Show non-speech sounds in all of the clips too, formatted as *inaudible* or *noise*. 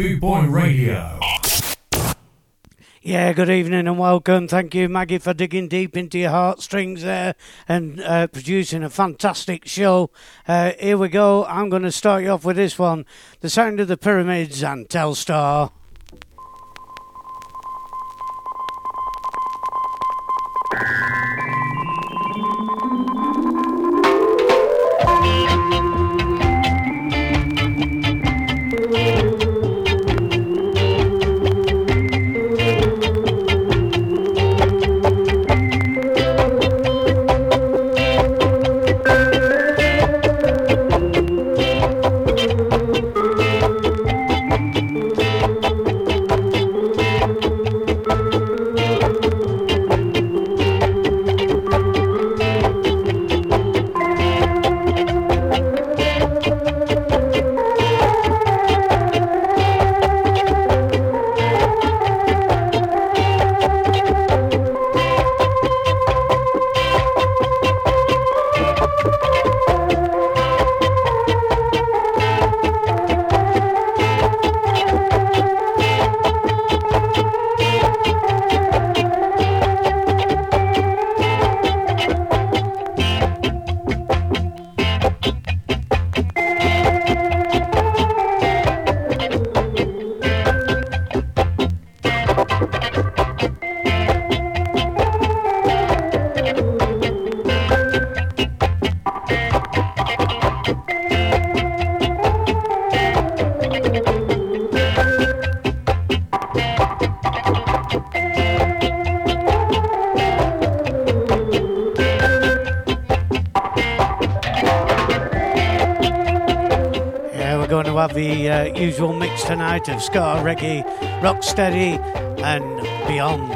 Boot Boy Radio. Yeah, good evening and welcome. Thank you, Maggie, for digging deep into your heartstrings there and uh, producing a fantastic show. Uh, here we go. I'm going to start you off with this one The Sound of the Pyramids and Telstar. Usual mix tonight of ska, reggae, rocksteady, and beyond.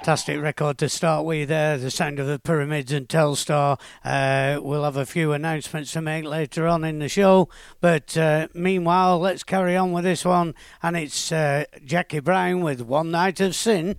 Fantastic record to start with. Uh, the sound of the pyramids and Telstar. Uh, we'll have a few announcements to make later on in the show. But uh, meanwhile, let's carry on with this one. And it's uh, Jackie Brown with One Night of Sin.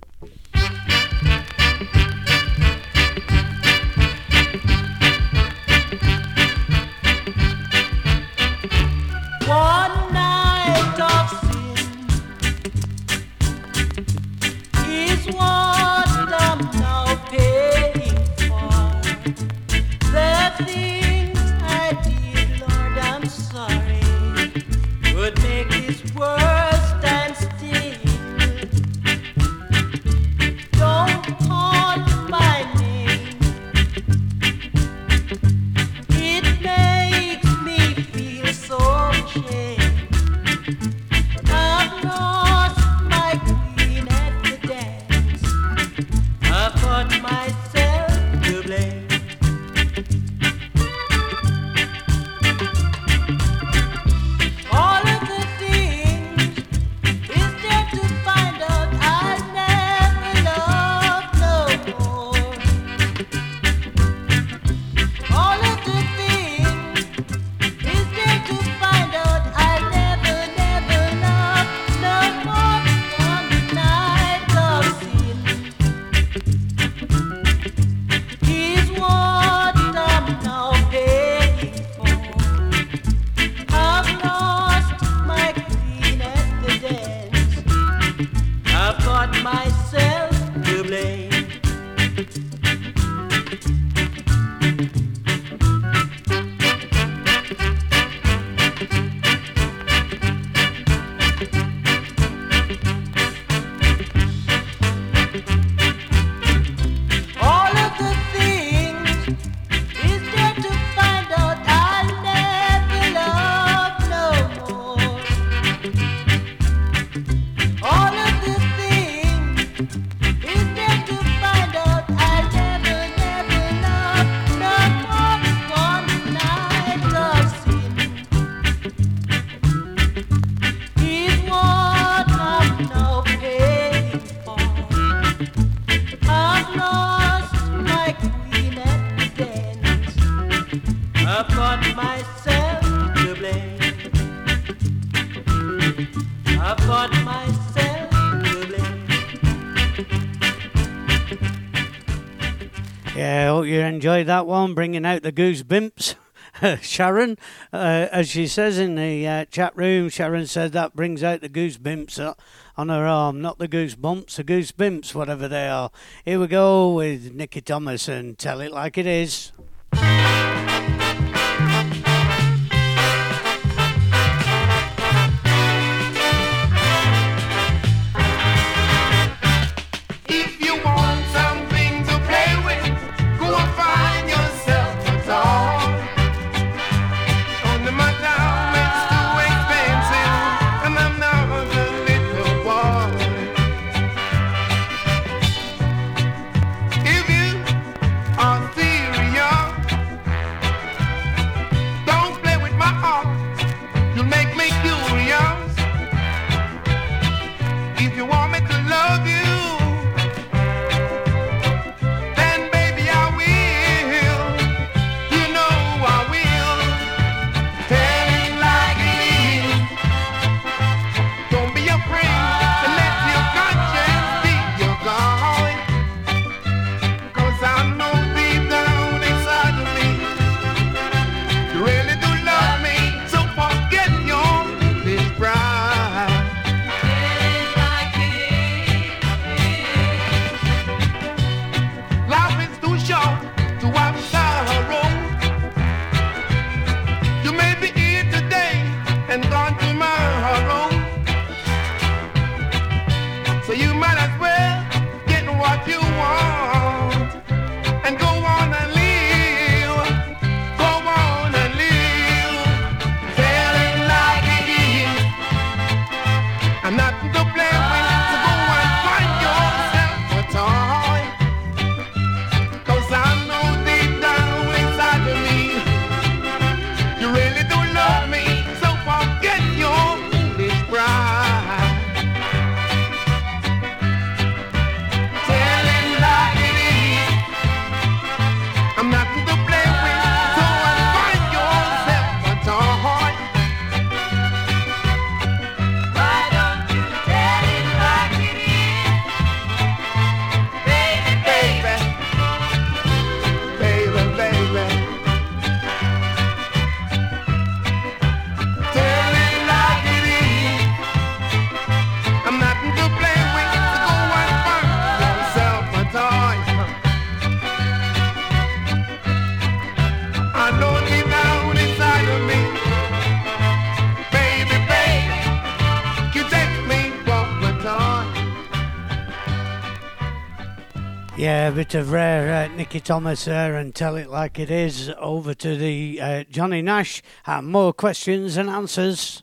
Enjoyed that one, bringing out the goose bimps. *laughs* Sharon, uh, as she says in the uh, chat room, Sharon said that brings out the goose bimps uh, on her arm, not the goose bumps, the goose bimps, whatever they are. Here we go with Nicky Thomas and Tell It Like It Is. A bit of rare uh, Nicky Thomas there and tell it like it is. Over to the uh, Johnny Nash and more questions and answers.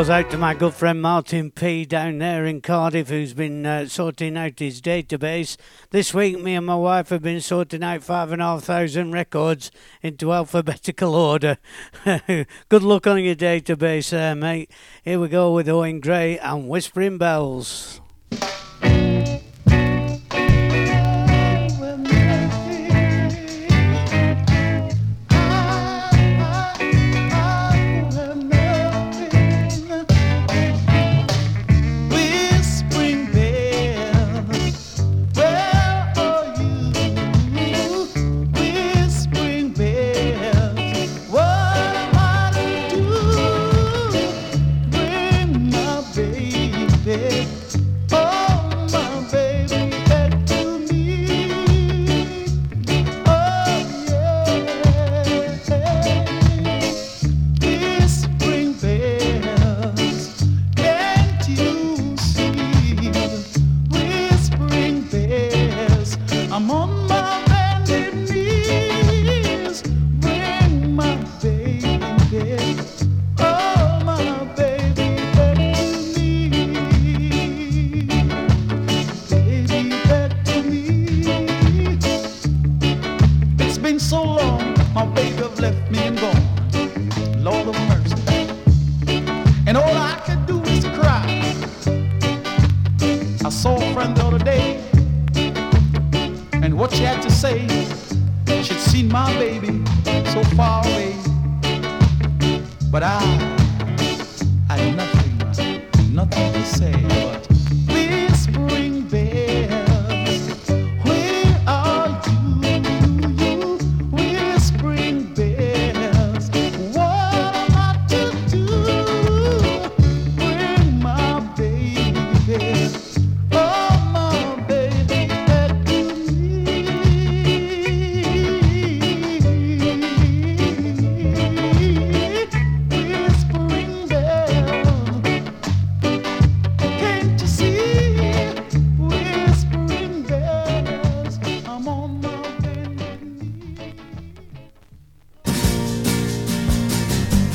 Goes out to my good friend Martin P down there in Cardiff, who's been uh, sorting out his database. This week, me and my wife have been sorting out five and a half thousand records into alphabetical order. *laughs* good luck on your database there, mate. Here we go with Owen Gray and Whispering Bells.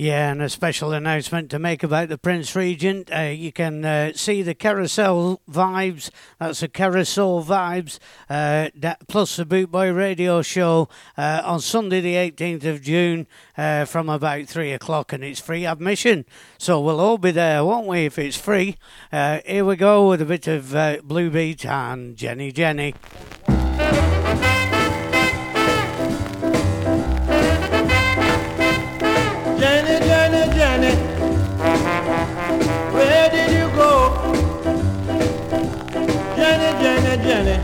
Yeah, and a special announcement to make about the Prince Regent. Uh, you can uh, see the carousel vibes. That's the carousel vibes, uh, that, plus the Bootboy Radio Show uh, on Sunday, the 18th of June, uh, from about three o'clock, and it's free admission. So we'll all be there, won't we? If it's free. Uh, here we go with a bit of Blue Beat and Jenny Jenny. 你嘞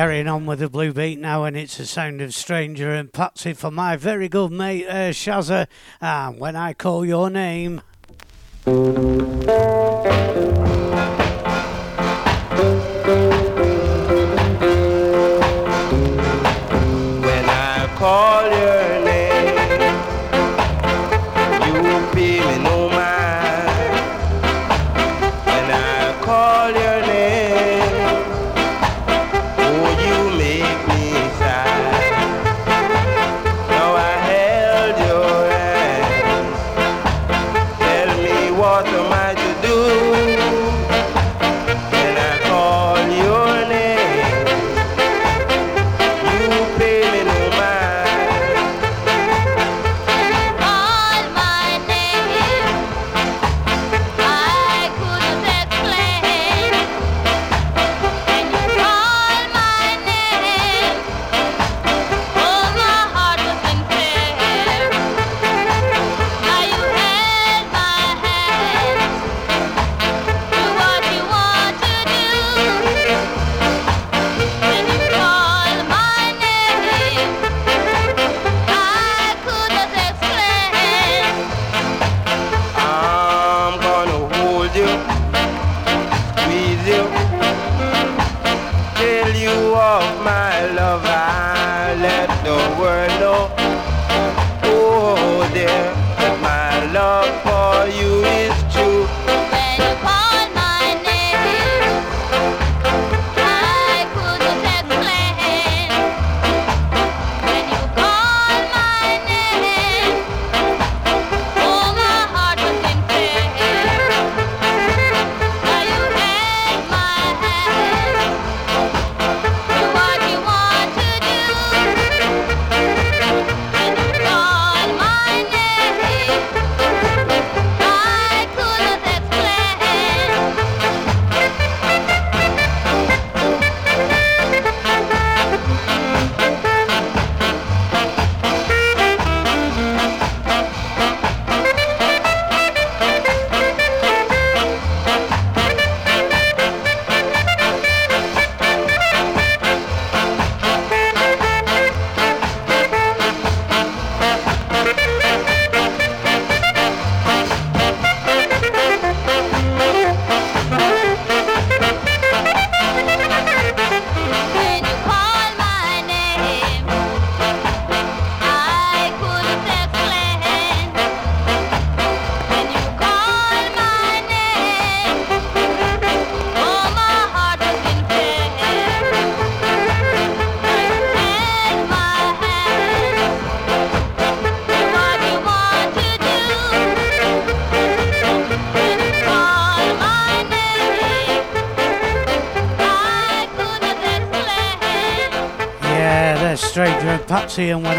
carrying on with the blue beat now, and it's the sound of Stranger and Patsy for my very good mate uh, Shazza. And when I call your name.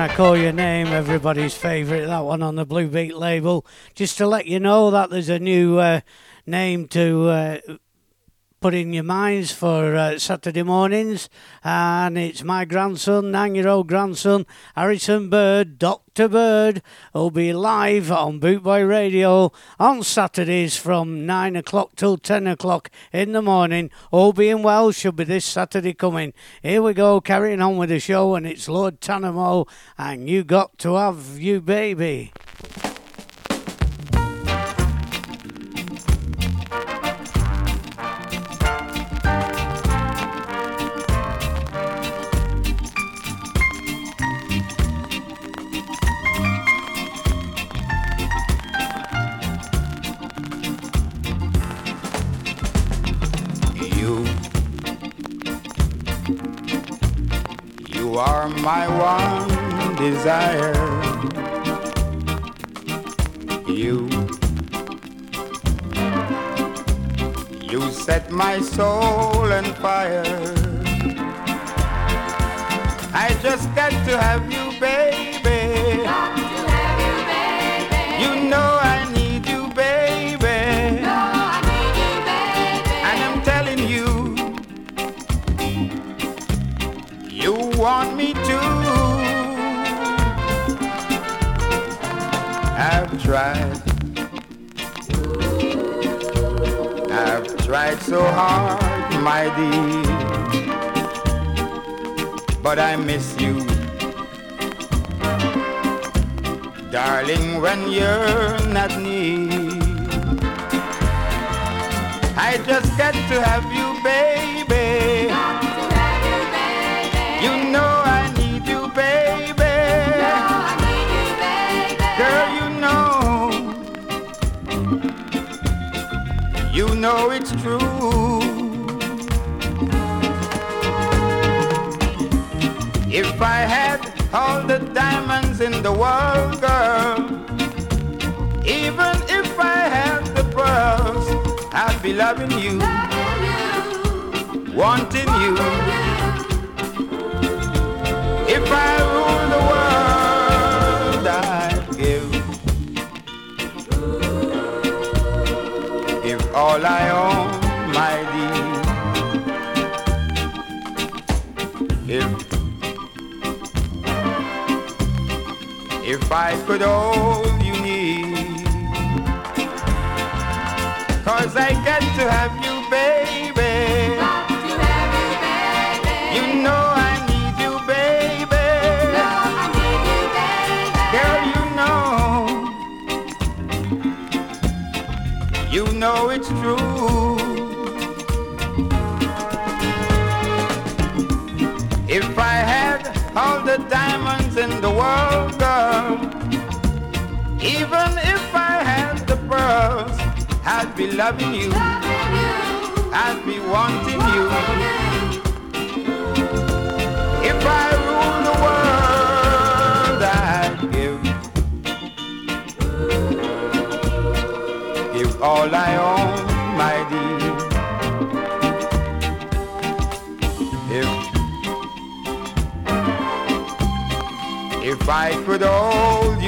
I Call Your Name, everybody's favourite, that one on the Blue Beat label. Just to let you know that there's a new uh, name to uh, put in your minds for uh, Saturday mornings, and it's my grandson, nine year old grandson, Harrison Bird, Dr. Bird, will be live on Bootboy Radio on Saturdays from 9 o'clock till 10 o'clock in the morning. All being well, should be this Saturday coming. Here we go, carrying on with the show, and it's Lord Tanamo, and you got to have you, baby. Are my one desire. You, you set my soul on fire. I just got to have you, baby. I've tried. I've tried so hard, my dear. But I miss you. Darling, when you're not near, I just get to have you, babe. know it's true. If I had all the diamonds in the world, girl, even if I had the pearls, I'd be loving you, wanting you. If I ruled the world. all I own, my dear. If if I could hold you near, cause I get to have Even if I had the pearls, I'd be loving you. I'd be wanting, you. you. If I ruled the world, I'd give. Give all I own, my dear. If if I could hold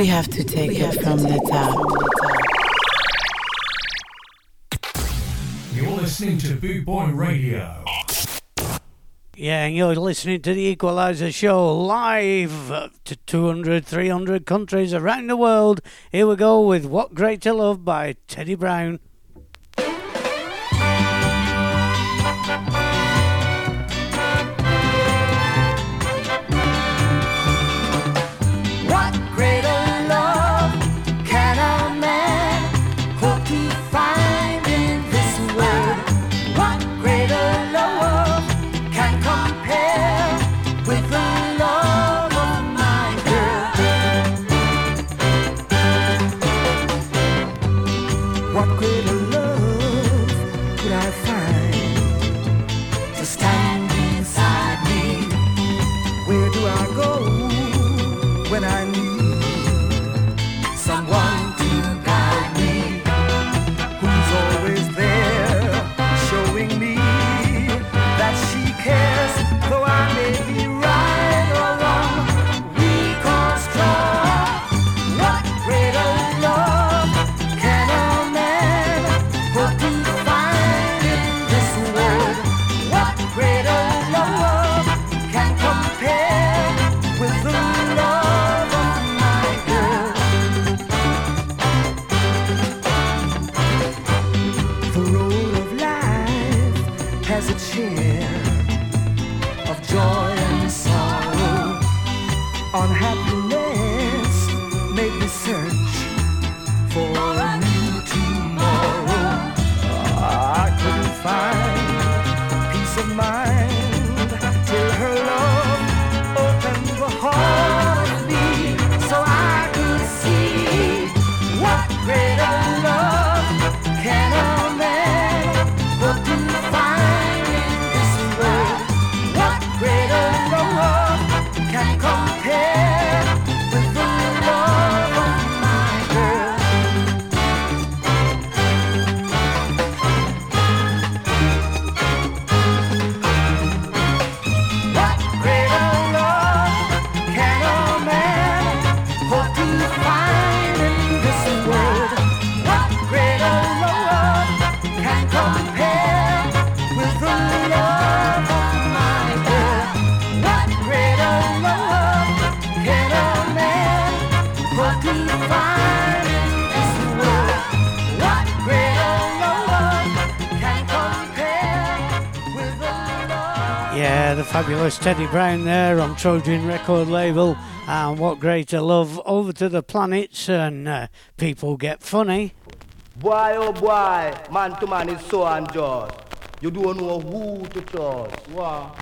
We have to take we it from to the top. You're listening to Boot Boy Radio. Yeah, and you're listening to the Equalizer Show live to 200, 300 countries around the world. Here we go with What Great to Love by Teddy Brown. Teddy Brown there on Trojan record label. And what greater love over to the planets and uh, people get funny. Boy, oh boy, man to man is so unjust. You don't know who to trust. Wow.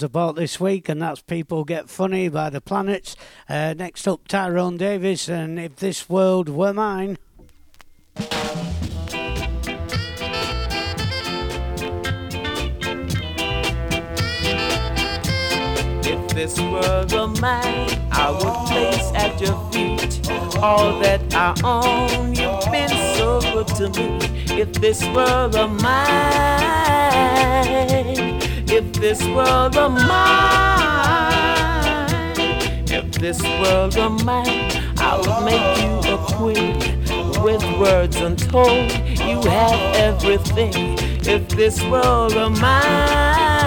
The bought this week, and that's People Get Funny by the Planets. Uh, next up, Tyrone Davis, and If This World Were Mine. If this world were mine, I would place at your feet all that I own. You've been so good to me. If this world were mine, world were mine, I would make you a queen with words untold. You have everything. If this world were mine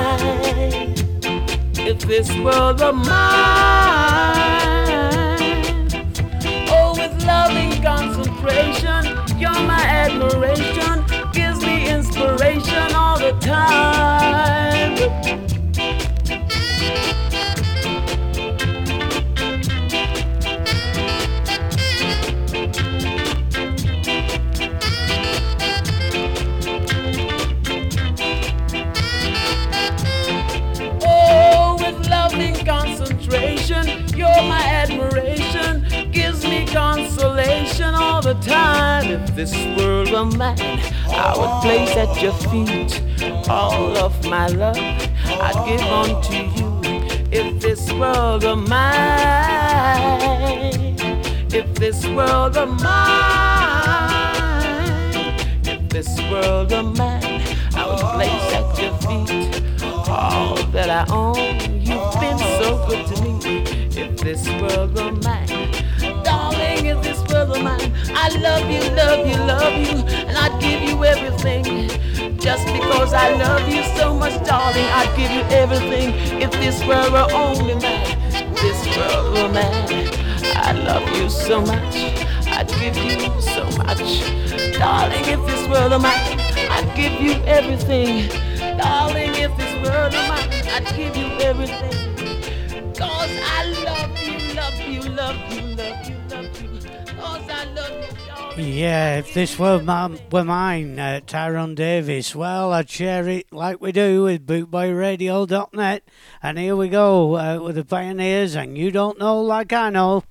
if this world were mine. Oh, with loving concentration, you're my admiration, gives me inspiration all the time. This world were mine, I would place at your feet all of my love. I'd give unto you. If this world were mine, if this world were mine, if this world were mine, I would place at your feet all that I own. You've been so good to me. If this world were mine, darling, if this world were mine, I love you, love you, love you, and I'd give you everything. Just because I love you so much, darling, I'd give you everything. If this were were only mine, this world were mine. I love you so much, I'd give you so much. Darling, if this were were mine, I'd give you everything. Darling, if this were were mine, I'd give you everything. Yeah, if this were, my, were mine, uh, Tyrone Davis, well, I'd share it like we do with bootboyradio.net. And here we go uh, with the Pioneers, and you don't know like I know.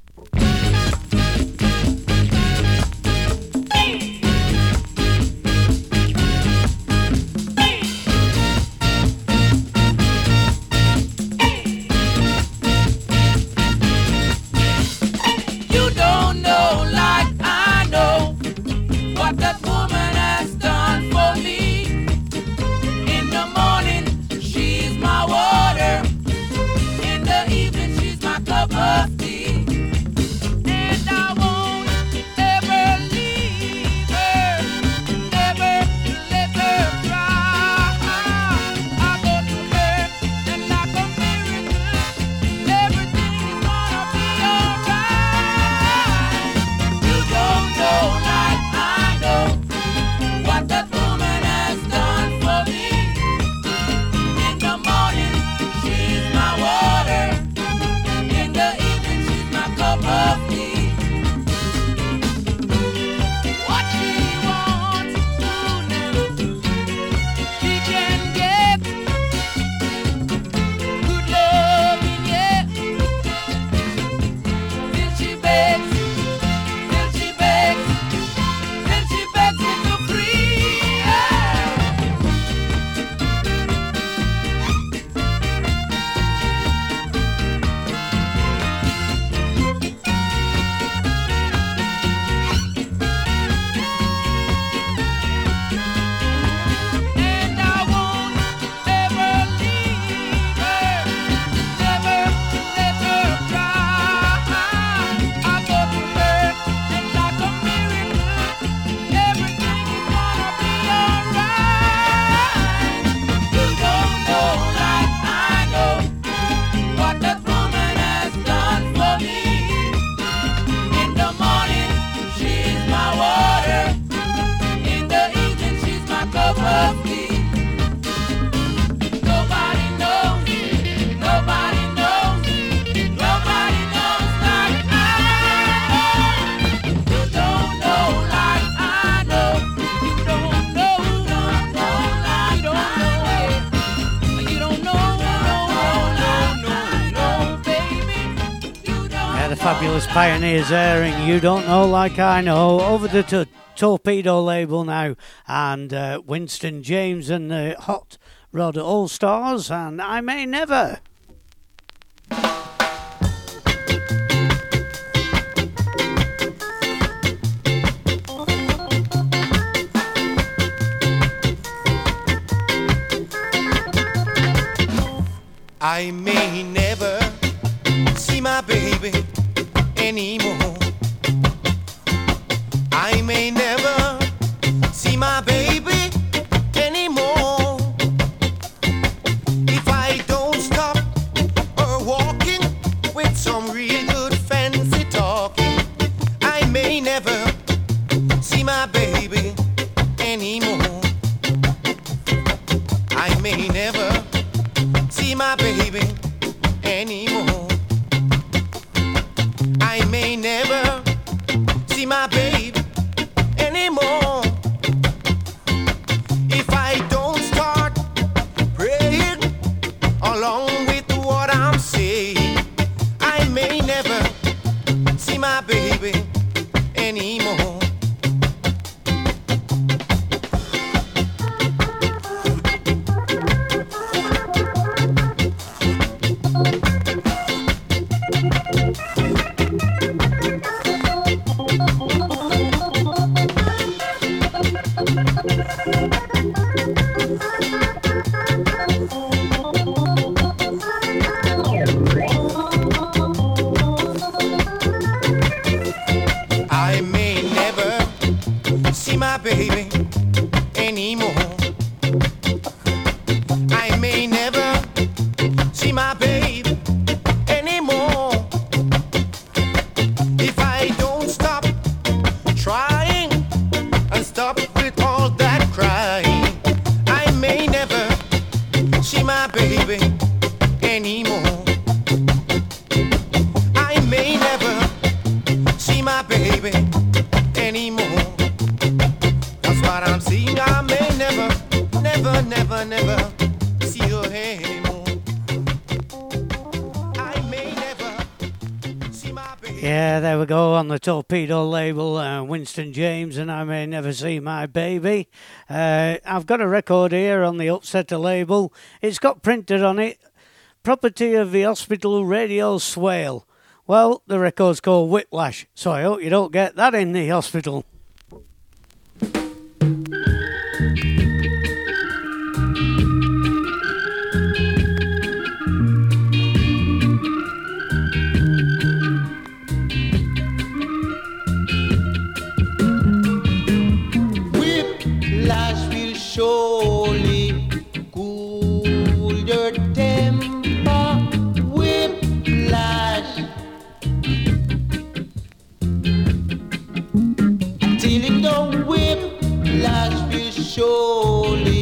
Pioneers airing You Don't Know Like I Know over the to- Torpedo label now, and uh, Winston James and the Hot Rod All Stars, and I May Never. my baby. Torpedo label, uh, Winston James, and I may never see my baby. Uh, I've got a record here on the Upsetter label. It's got printed on it, property of the hospital Radio Swale. Well, the record's called Whiplash, so I hope you don't get that in the hospital. Surely cool your temper. Whiplash. Till it don't whiplash will surely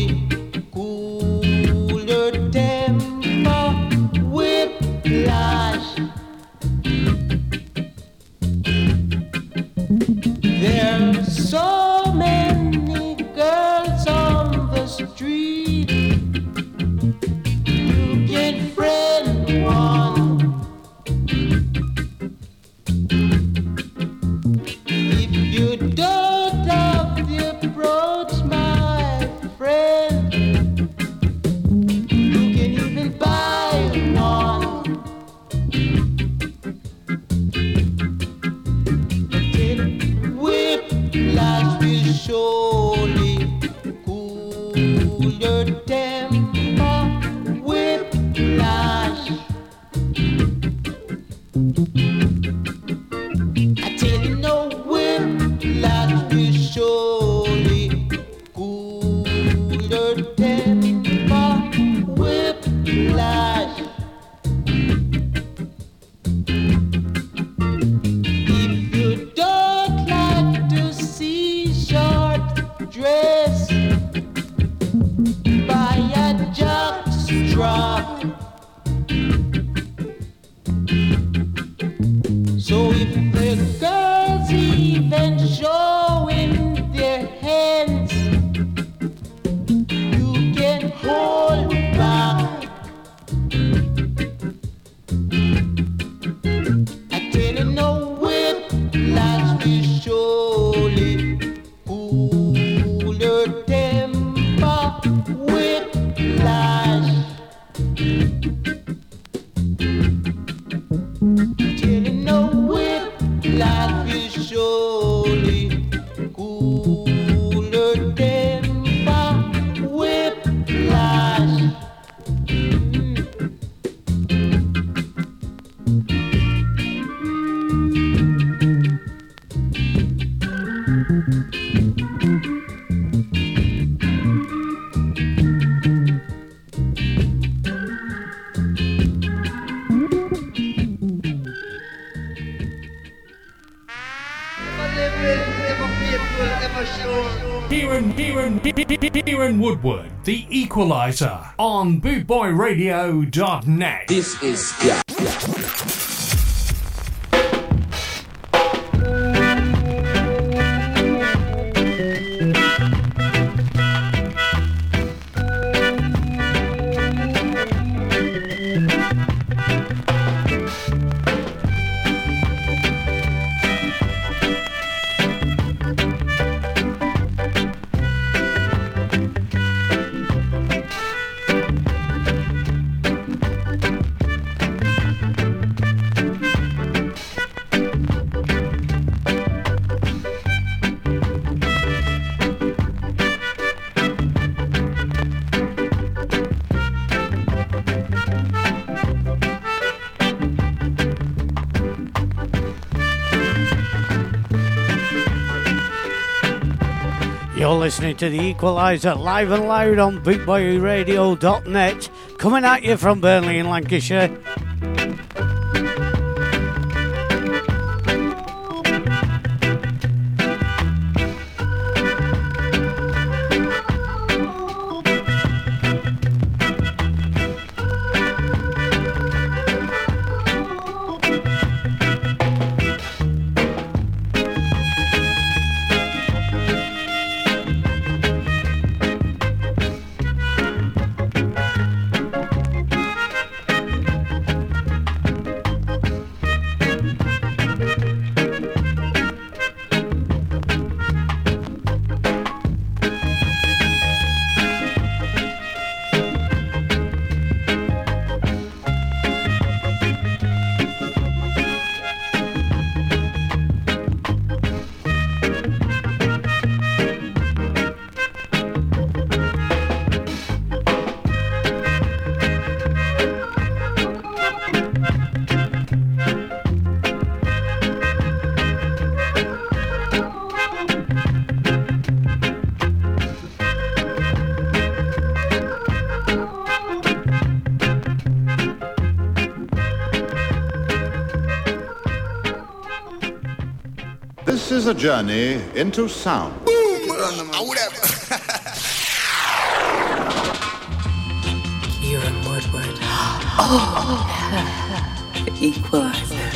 Woodward, the Equalizer, on bootboyradio.net. This is listening to the Equalizer live and loud on bootboyradio.net, coming at you from Burnley in Lancashire. Is a journey into sound. Boom! Kieran Woodward. Oh, Equalizer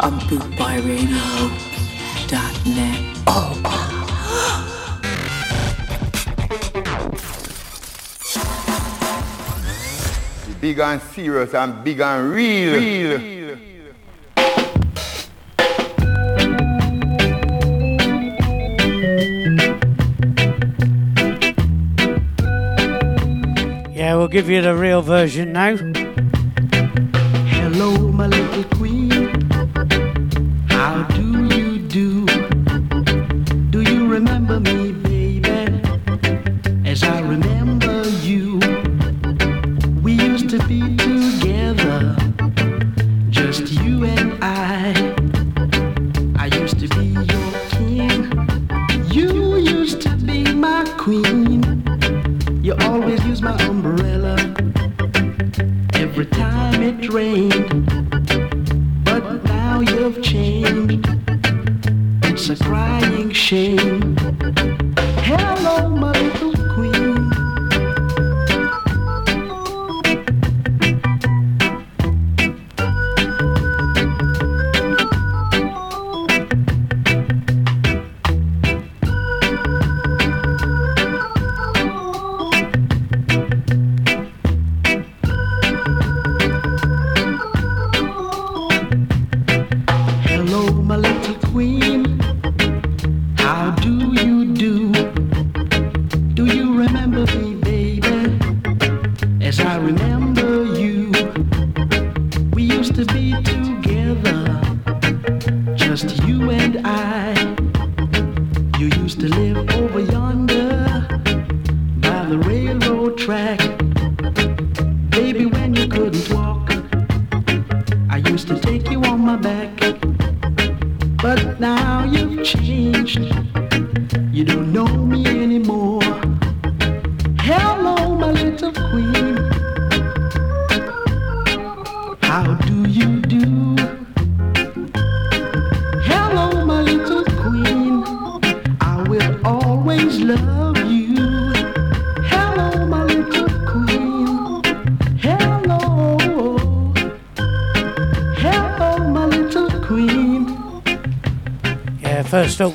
on bootboyradio.net. Oh, Big and serious and big and real. real. Give you the real version now. Hello, my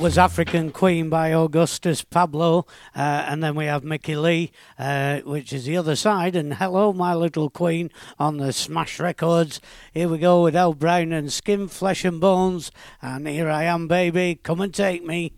was African Queen by Augustus Pablo, uh, and then we have Mickey Lee, uh, which is the other side, and Hello, My Little Queen on the Smash Records. Here we go with Al Brown and Skin, Flesh and Bones, and Here I Am, Baby, Come and Take Me.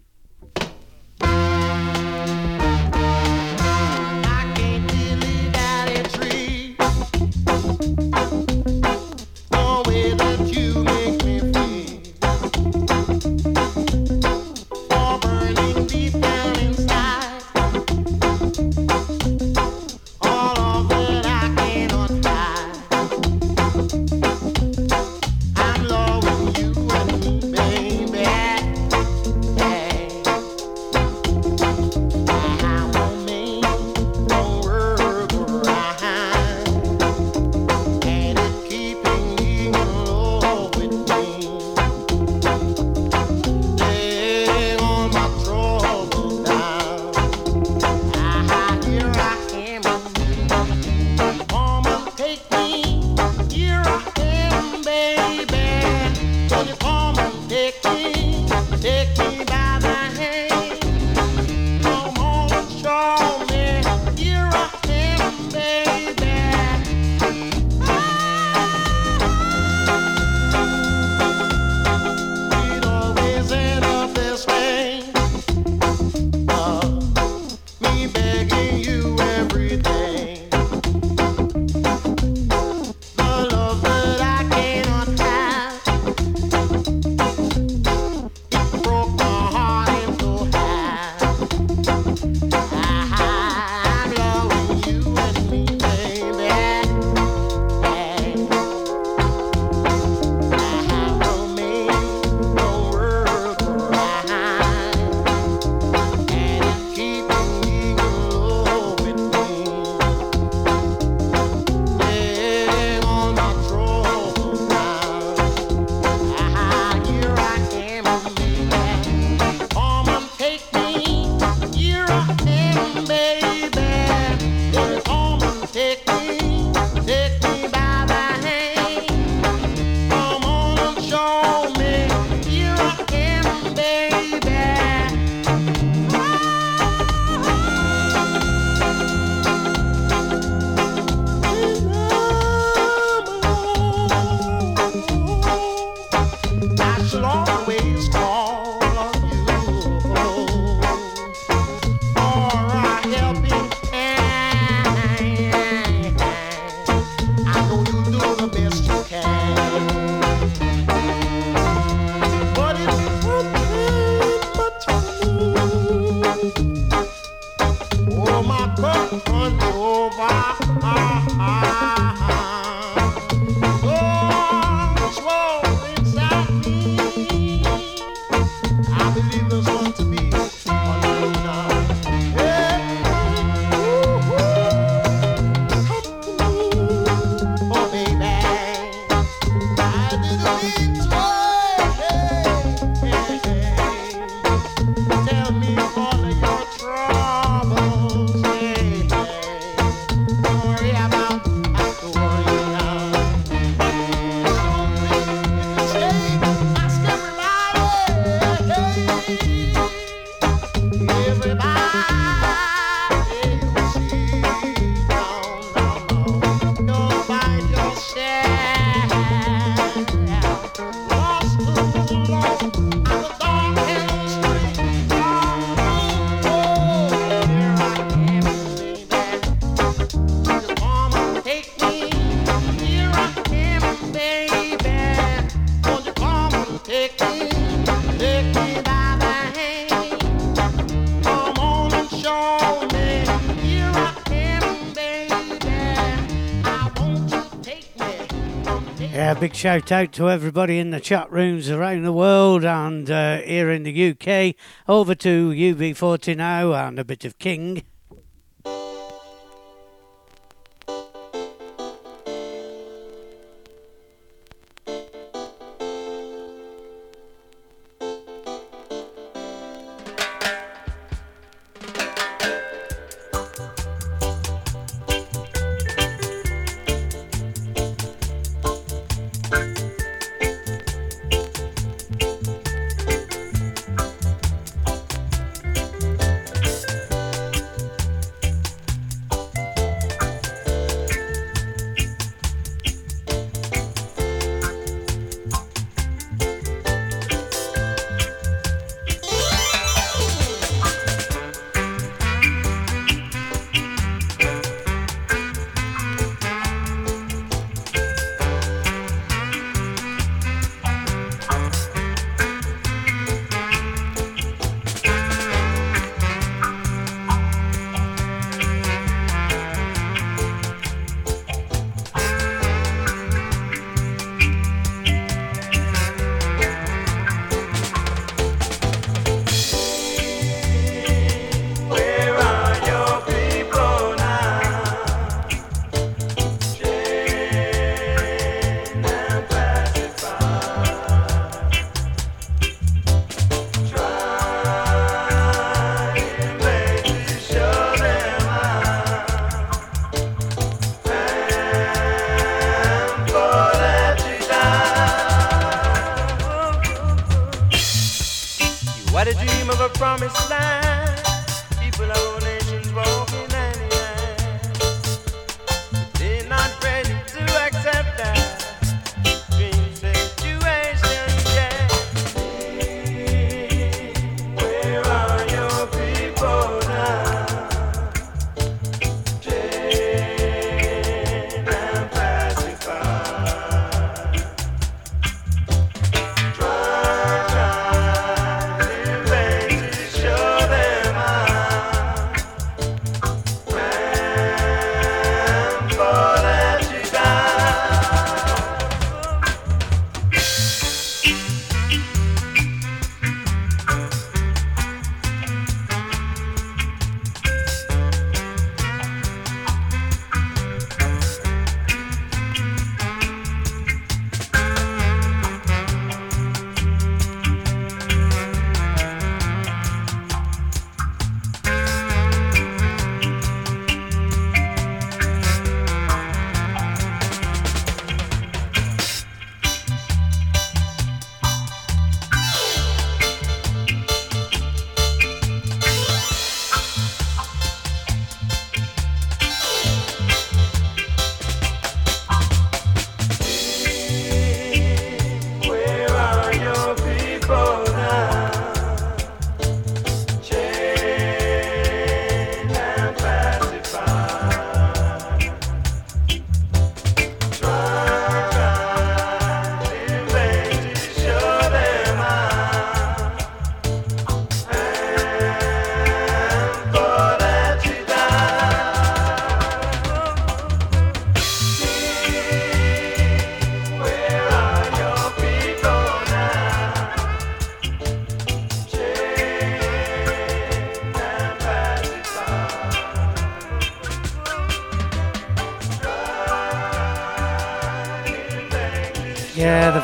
big shout out to everybody in the chat rooms around the world and uh, here in the UK. Over to UB40 now and a bit of King.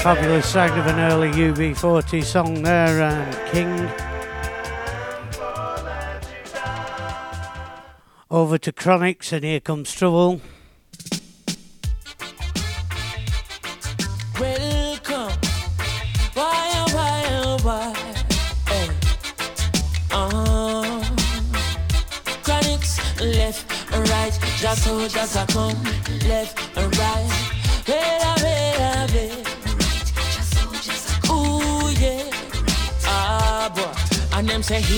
Fabulous sound of an early UB40 song there, and King. Over to Chronixx, and here comes Trouble. Why, oh, why, oh,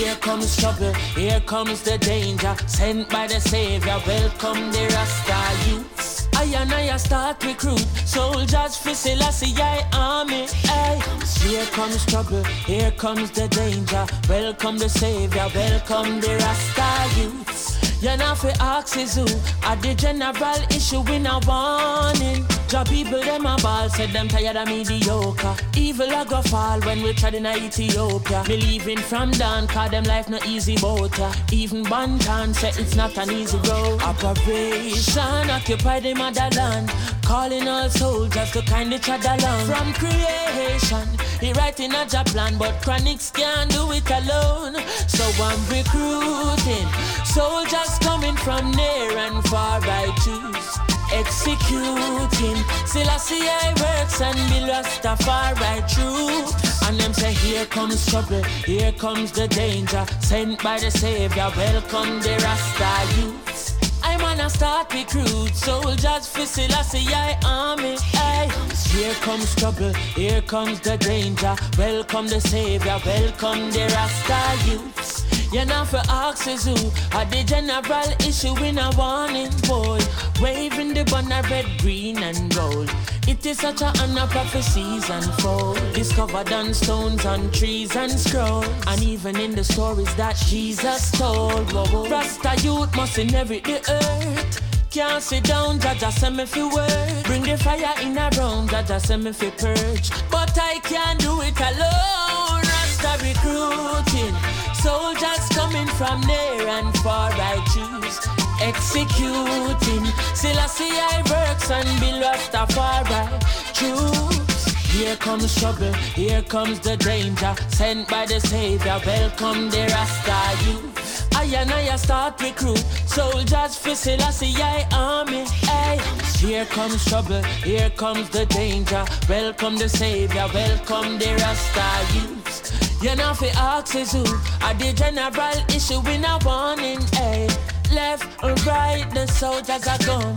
here comes trouble, here comes the danger. Sent by the Savior, welcome the Rasta youths. I and I start recruit soldiers for Selassie I army. Ay. Here comes trouble, here comes the danger. Welcome the Savior, welcome the Rasta youths. You know for axes who are the general issue in a warning. Job people them a ball said them tired of mediocre. Evil a go fall when we tried in a Ethiopia. Me leaving from down cause them life no easy boat. Even Banton say eh, it's not an easy road. Operation occupy the motherland. Calling all soldiers to kind each other along. From creation, he writing a job plan, but Chronixx can't do it alone. So I'm recruiting soldiers coming from near and far. I choose executing. Selassie I works and be Rastafari right true. And them say, here comes trouble, here comes the danger. Sent by the Savior, welcome the Rasta youths. I'm gonna start recruit soldiers for Selassie I army. Ay. Here comes trouble, here comes the danger. Welcome the Savior, welcome the Rasta youths. You're not for axes who are the general issue in a warning boy. Waving the banner red, green, and gold. It is such a honor prophecies unfold. Discovered on stones, on trees, and scrolls. And even in the stories that Jesus told. Rasta youth must inherit the earth. Can't sit down, Jah Jah send me fi work. Bring the fire in a room, Jah Jah send me fi purge. But I can't do it alone. Rasta recruiting. Soldiers coming from near and far, I choose executing. Selassie I works and be Rastafari choose. Here comes trouble, here comes the danger. Sent by the Savior, welcome the Rasta youth. I and I start recruit soldiers for Selassie I army. Ay. Here comes trouble, here comes the danger. Welcome the Savior, welcome the Rasta youth. You know for axes who are the general issue in a warning. Ay. Left and right, the soldiers are gone.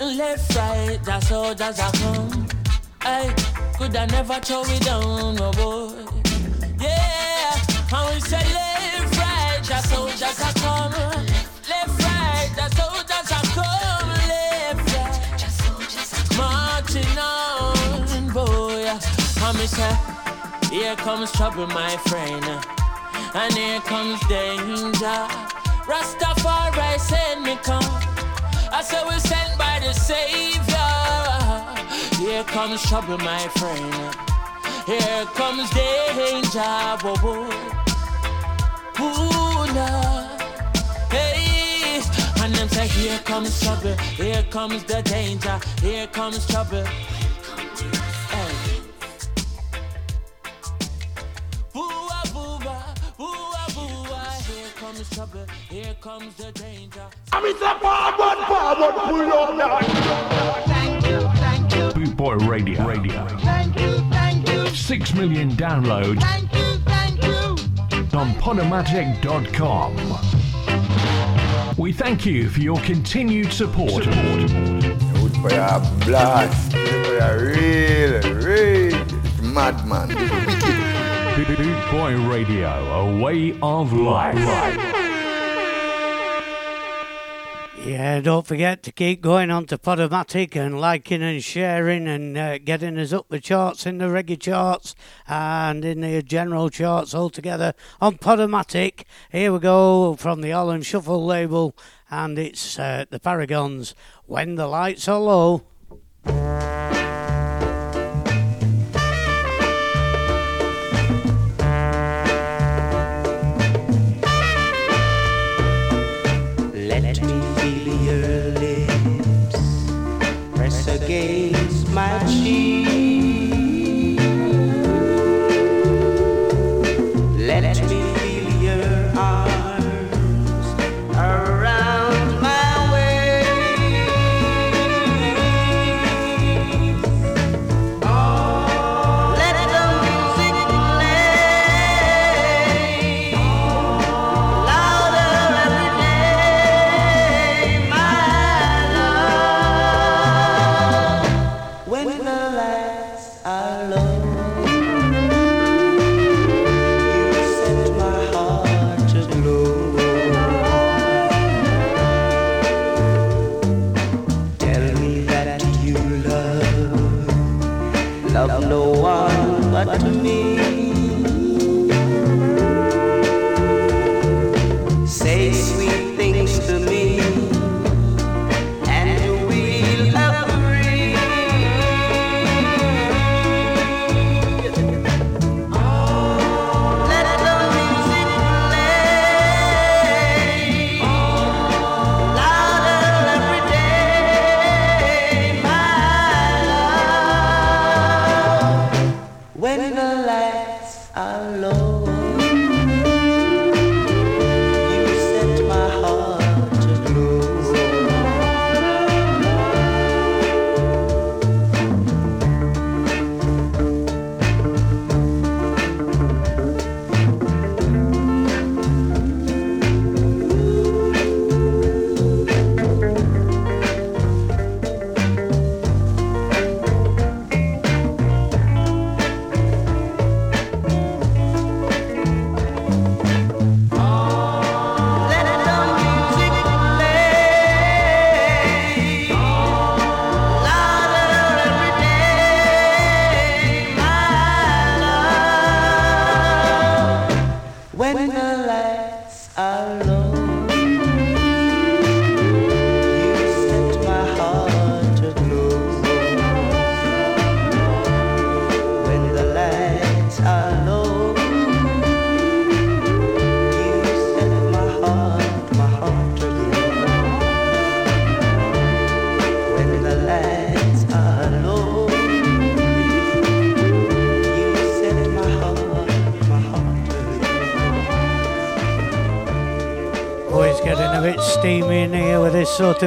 Left, right, the soldiers are come. Ay, eh, could I never throw it down, no boy. Yeah, and we say left, right, the soldiers are come. Left, right, the soldiers are come. Left, right, the soldiers are gone marching on, boy. And me say, here comes trouble, my friend, and here comes danger. Rastafari send me come. I said we're sent by the Savior. Here comes trouble, my friend. Here comes danger. Whoa, whoa. Ooh, nah. Hey, and them say, here comes trouble. Here comes the danger. Here comes trouble. Trouble. Here comes the danger. I'm in the forward, forward, pull up now. Thank you, thank you, Boot Boy Radio. Radio. thank you, thank you, Six million downloads thank you, thank you. on Podomatic.com. We thank you for your continued support. Youth for your blast. Youth for your real, real. Madman. It's. Boot Boy Radio, a way of life. Yeah, don't forget to keep going on to Podomatic and liking and sharing and uh, getting us up the charts in the reggae charts and in the general charts altogether on Podomatic. Here we go from the Holland Shuffle label, and it's uh, the Paragons when the lights are low.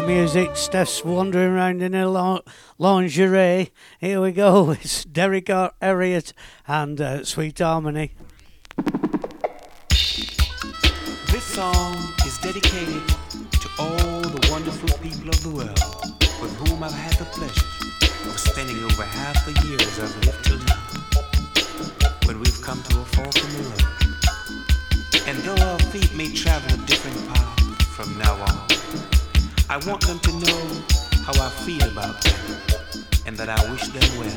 Music. Steph's wandering around in her lin- lingerie. Here we go. *laughs* It's Derrick Harriott and uh, Sweet Harmony. This song is dedicated to all the wonderful people of the world with whom I've had the pleasure of spending over half the years I've lived till now. But we've come to a fork in the road. And though our feet may travel a different path from now on, I want them to know how I feel about them and that I wish them well.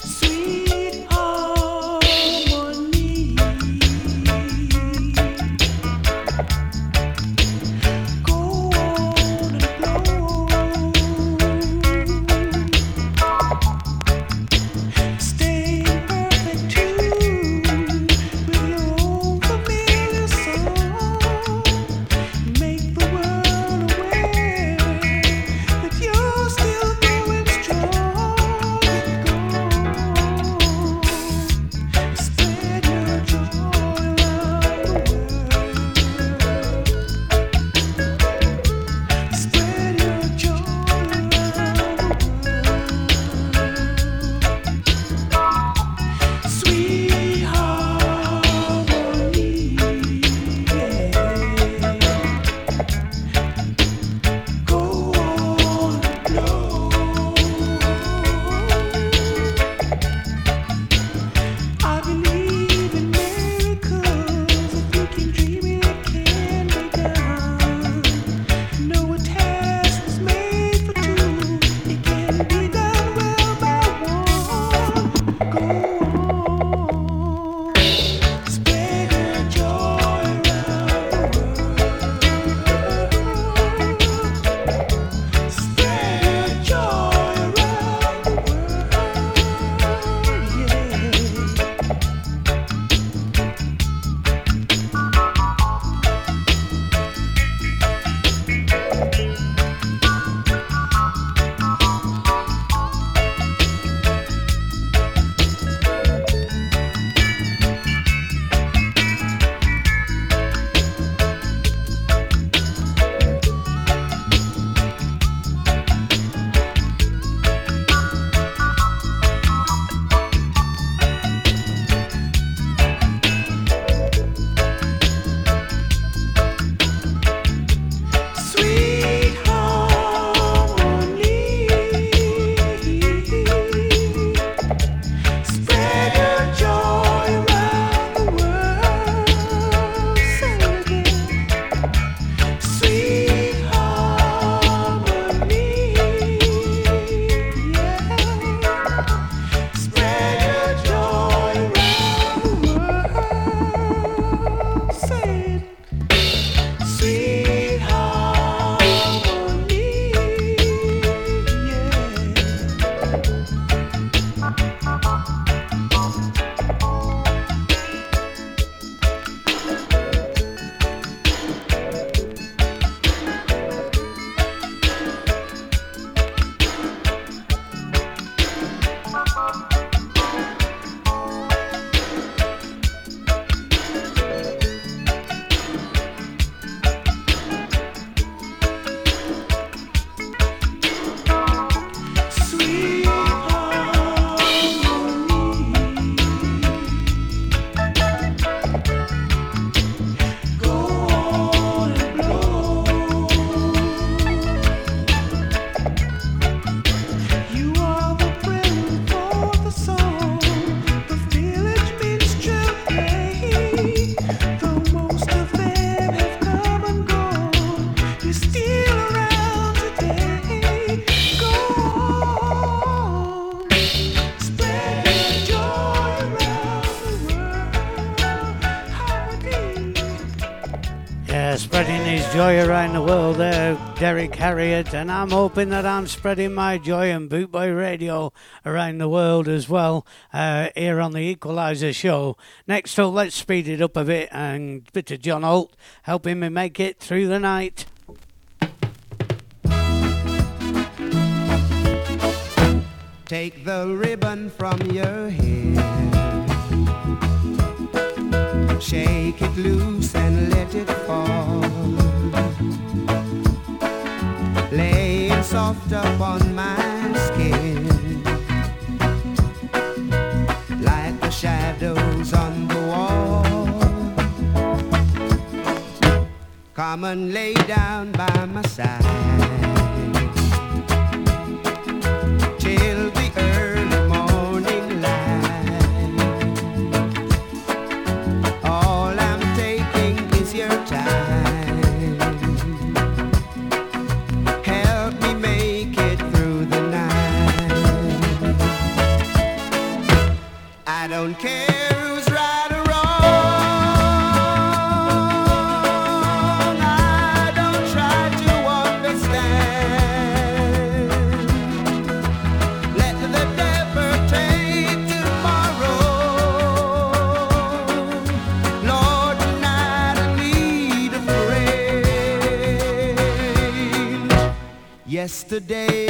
Sweet harmony. World there, Derrick Harriott, and I'm hoping that I'm spreading my joy and Bootboy Radio around the world as well uh, here on the Equalizer show. Next up, let's speed it up a bit and a bit of John Holt helping me make it through the night. Take the ribbon from your hair. Shake it loose and let it fall. Lay it soft upon my skin. Like the shadows on the wall. Come and lay down by my side. Don't care who's right or wrong. I don't try to understand. Let the devil take tomorrow. Lord, tonight I need a friend. Yesterday's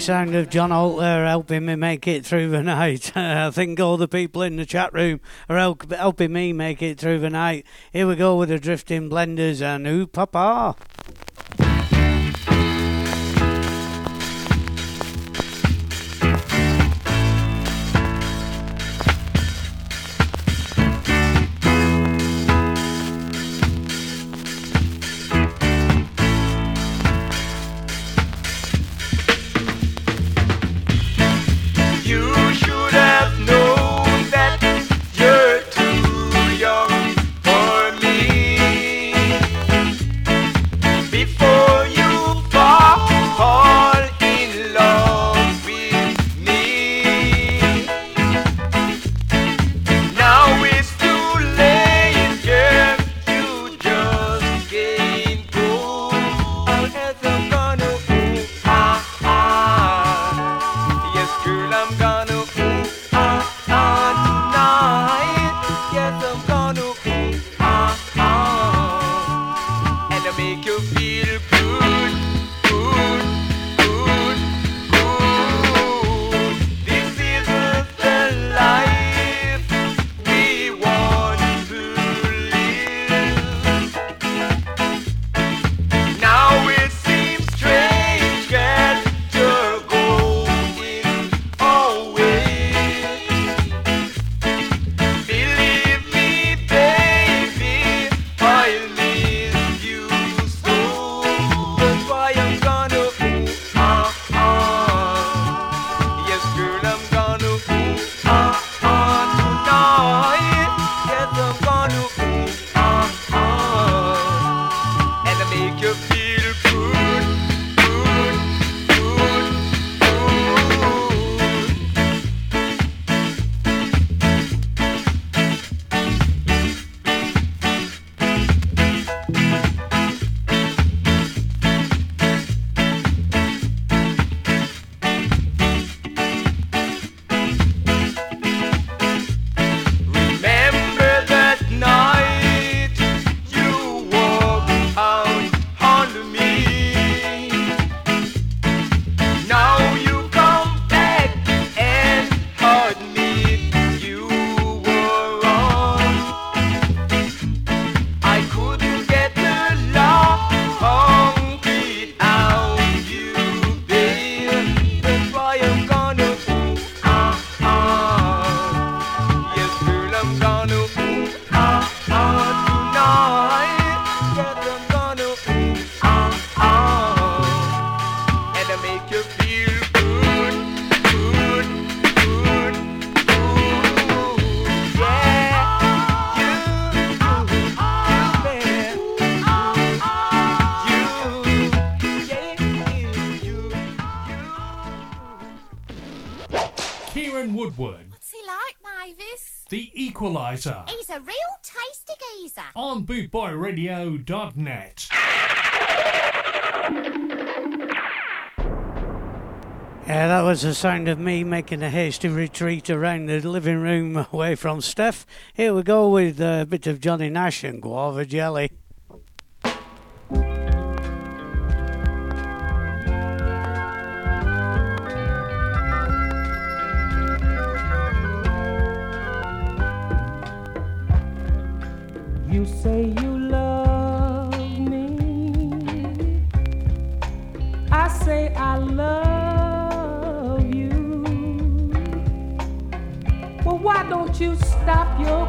sound of John Holt there helping me make it through the *laughs* night. I think all the people in the chat room are help- helping me make it through the night. Here we go with the Drifting Blenders and Ooh Papa. Equalizer, He's a real tasty geezer. on bootboyradio.net. Yeah, that was the sound of me making a hasty retreat around the living room *laughs* away from Steph. Here we go with a bit of Johnny Nash and guava jelly. You say you love me. I say I love you. Well, why don't you stop your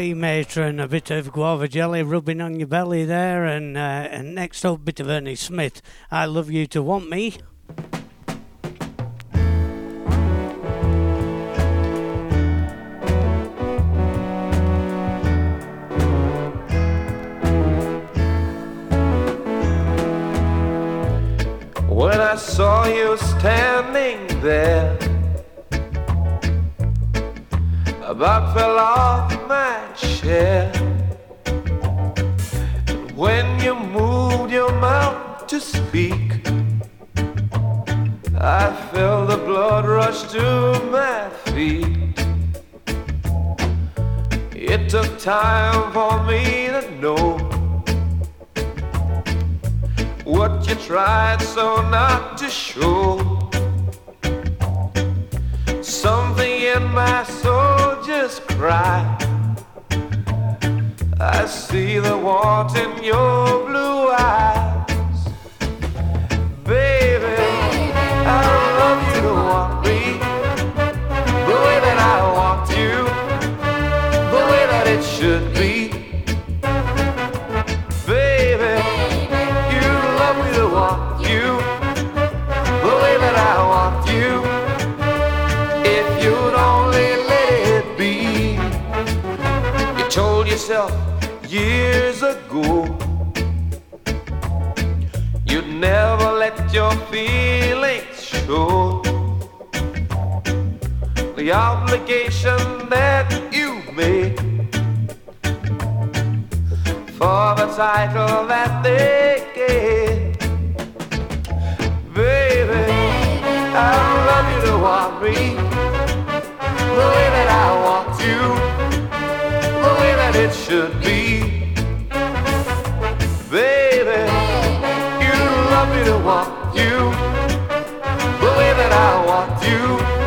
Hey, matron, a bit of guava jelly rubbing on your belly there, and uh, and next up, bit of Ernie Smith. I love you to want me. When I saw you standing there, about fell off my chair. And when you moved your mouth to speak, I felt the blood rush to my feet. It took time for me to know what you tried so not to show. Something in my soul just cried. I see the want in your blue eyes. Baby, feelings show. The obligation that you made for the title that they gave. Baby, I love you to want me the way that I want you, the way that it should be. Baby, you love me to want you the way that I want you.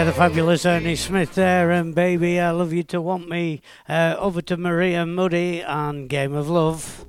Yeah, the fabulous Ernie Smith there, and baby, I love you to want me. Uh, over to Maria Muddy and Game of Love.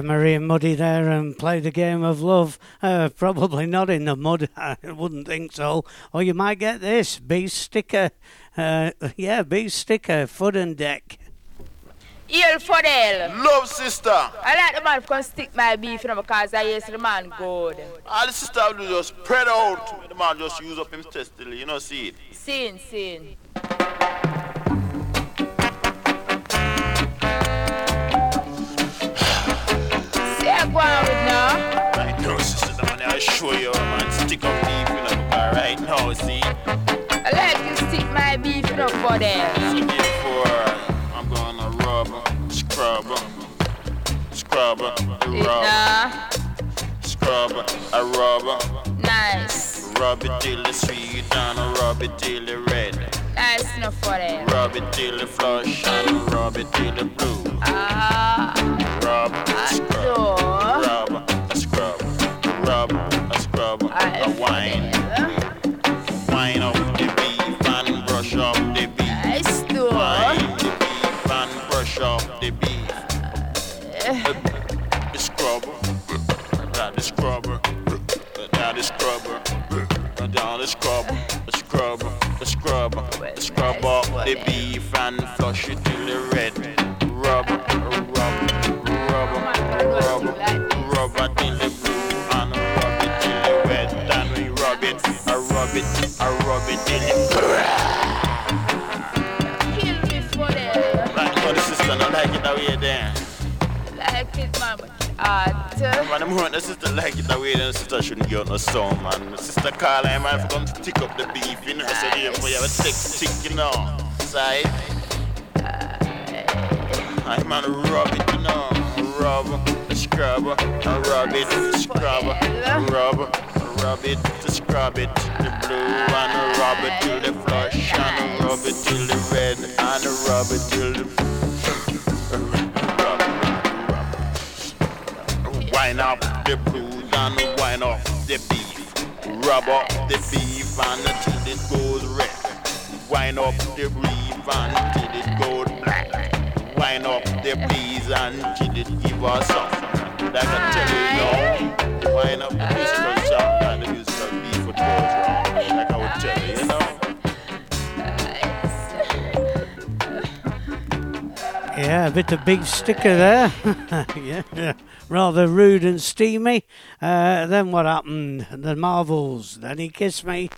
Yeah, Maria Muddy there and play the game of love. Uh, probably not in the mud, *laughs* I wouldn't think so. Or you might get this beast sticker. Uh, yeah, beast sticker, foot and deck. Hail Fidel. Love sister. I like the man can stick my beef, you know, because I yes the man good. All the sister will just spread out. The man just use up him testily, you know, see it. Sin, sin. Say I go on with now. Right now, sister, the man I show you, man. Stick up deep, you know, because right now, see. I like you stick my beef, you know, Fidel. So therefore, I'm gonna rub, scrub, scrub, rub, scrub, I rub, Nice. rub it till it's sweet and rub it till it's red. Nice enough for them. Rub it till it flush and rub it till it blue. Ah. Rub, scrub, a scrub, rub, a scrub, rub, a scrub, a wine. Wine up the beef and brush up the beef. Wine the beef and brush up the beef. The scrub, that is scrubber, that is scrubber, that is scrubber, a scrub, a scrub, scrub up the beef and flush it to the red. Rub, rub. Man, I'm hearing the blue. Kill me for this. Like for the sister like it that way, then the like dawie and sister shouldn't get no sound, man. The sister call her, man, come to tick up the beef, you know, so therefore you have a sex tick, you know, side. I man, rub it, you know, rub, scrub, rub it, scrub, rub, rub it, scrub it, the blue, and rub it till the flush, and rub it till the red, and rub it till the Wine up the blues and wine off the beef. Rub up the beef until it goes red. Wine up the beef until it goes black. Wine up the bees until it give us something. Like I tell you now, wine up the musical sound and the musical beef it goes wrong. Like I would tell you, you know. Yeah, a bit of beef sticker there. *laughs* yeah, rather rude and steamy. Uh, then what happened? The Marvels. Then he kissed me.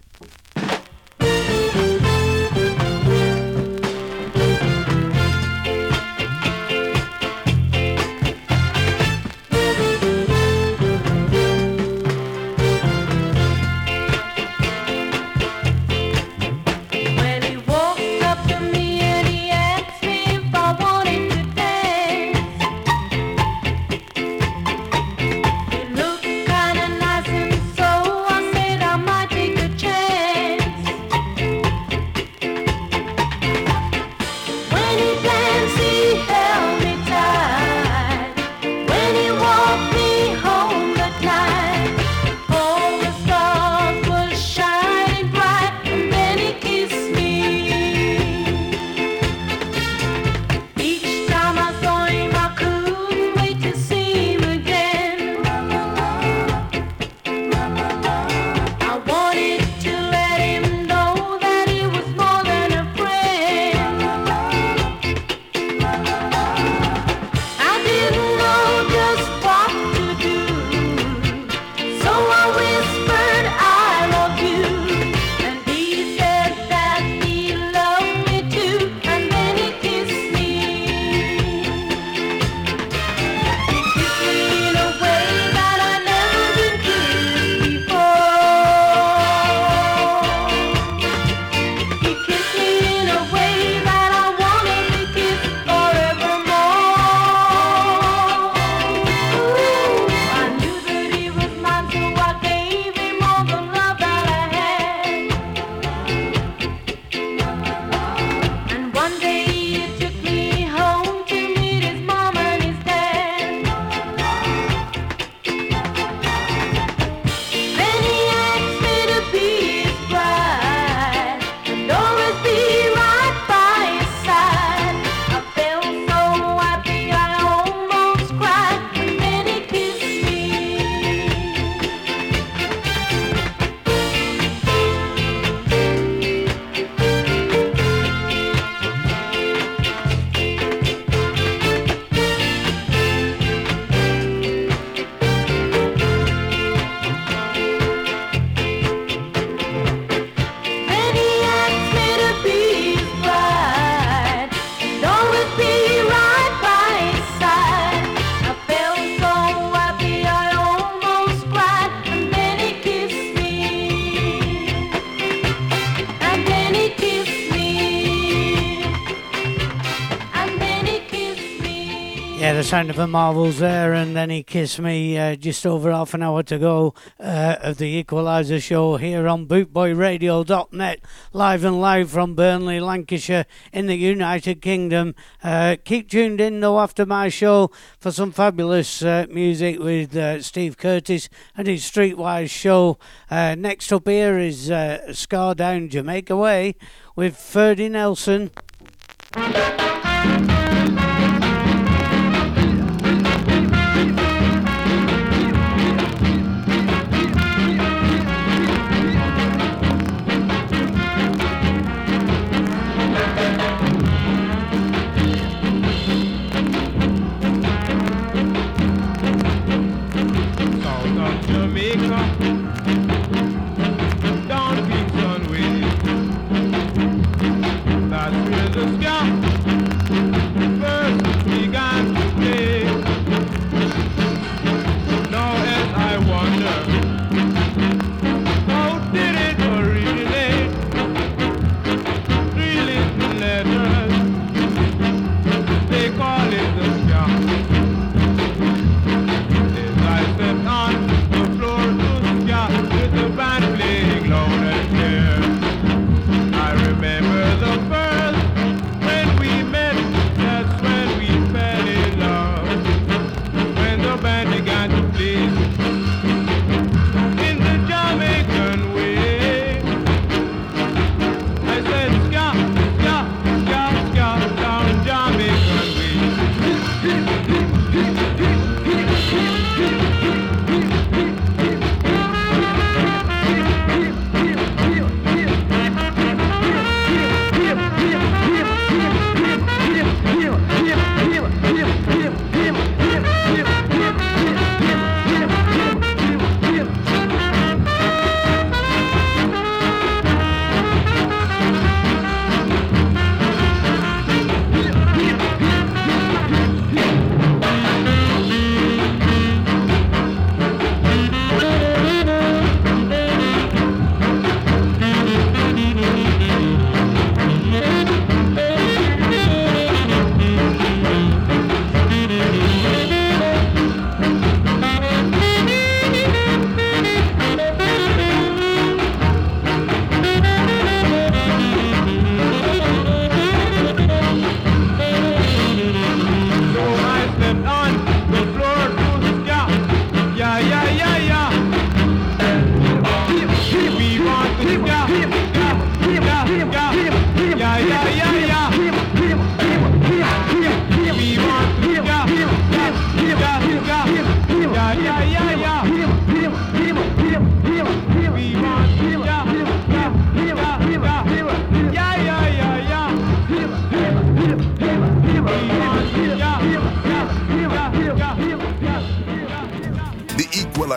The sound of the Marvels there, and then he kissed me uh, just over half an hour to go uh, of the Equalizer show here on bootboyradio.net, live and live from Burnley, Lancashire, in the United Kingdom. Uh, keep tuned in though after my show for some fabulous uh, music with uh, Steve Curtis and his Streetwise show. Uh, next up here is Ska Down Jamaica Way with Ferdy Nelson.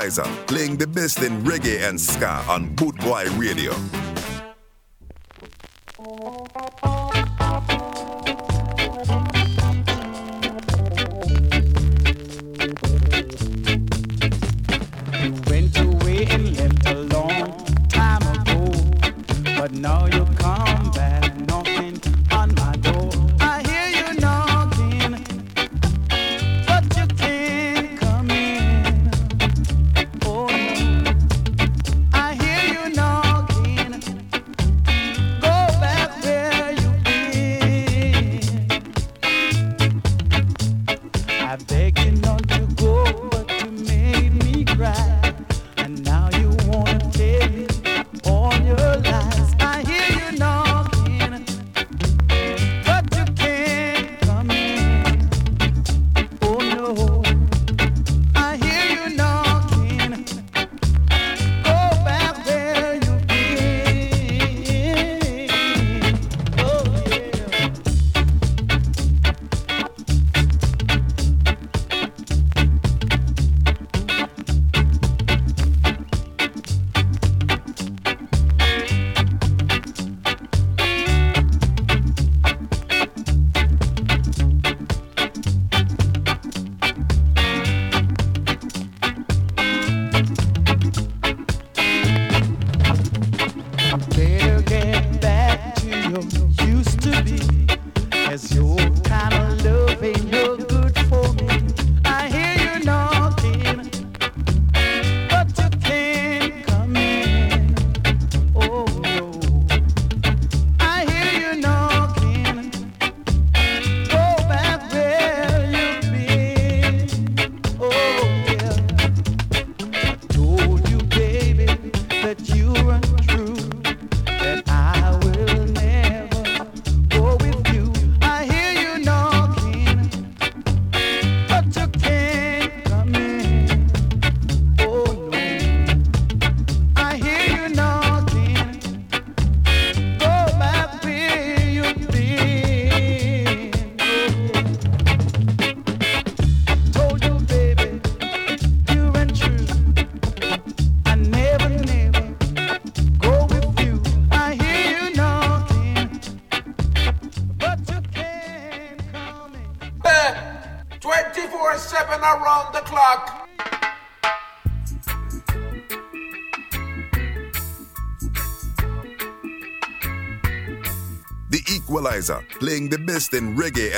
Playing the best in reggae and ska on Bootboy Radio. You went away and left a long time ago, but now you're.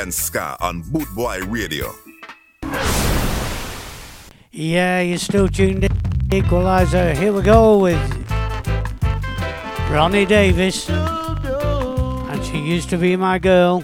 and Ska on Bootboy Radio. Yeah, you're still tuned in. Equalizer, here we go with Ronnie Davis. And she used to be my girl.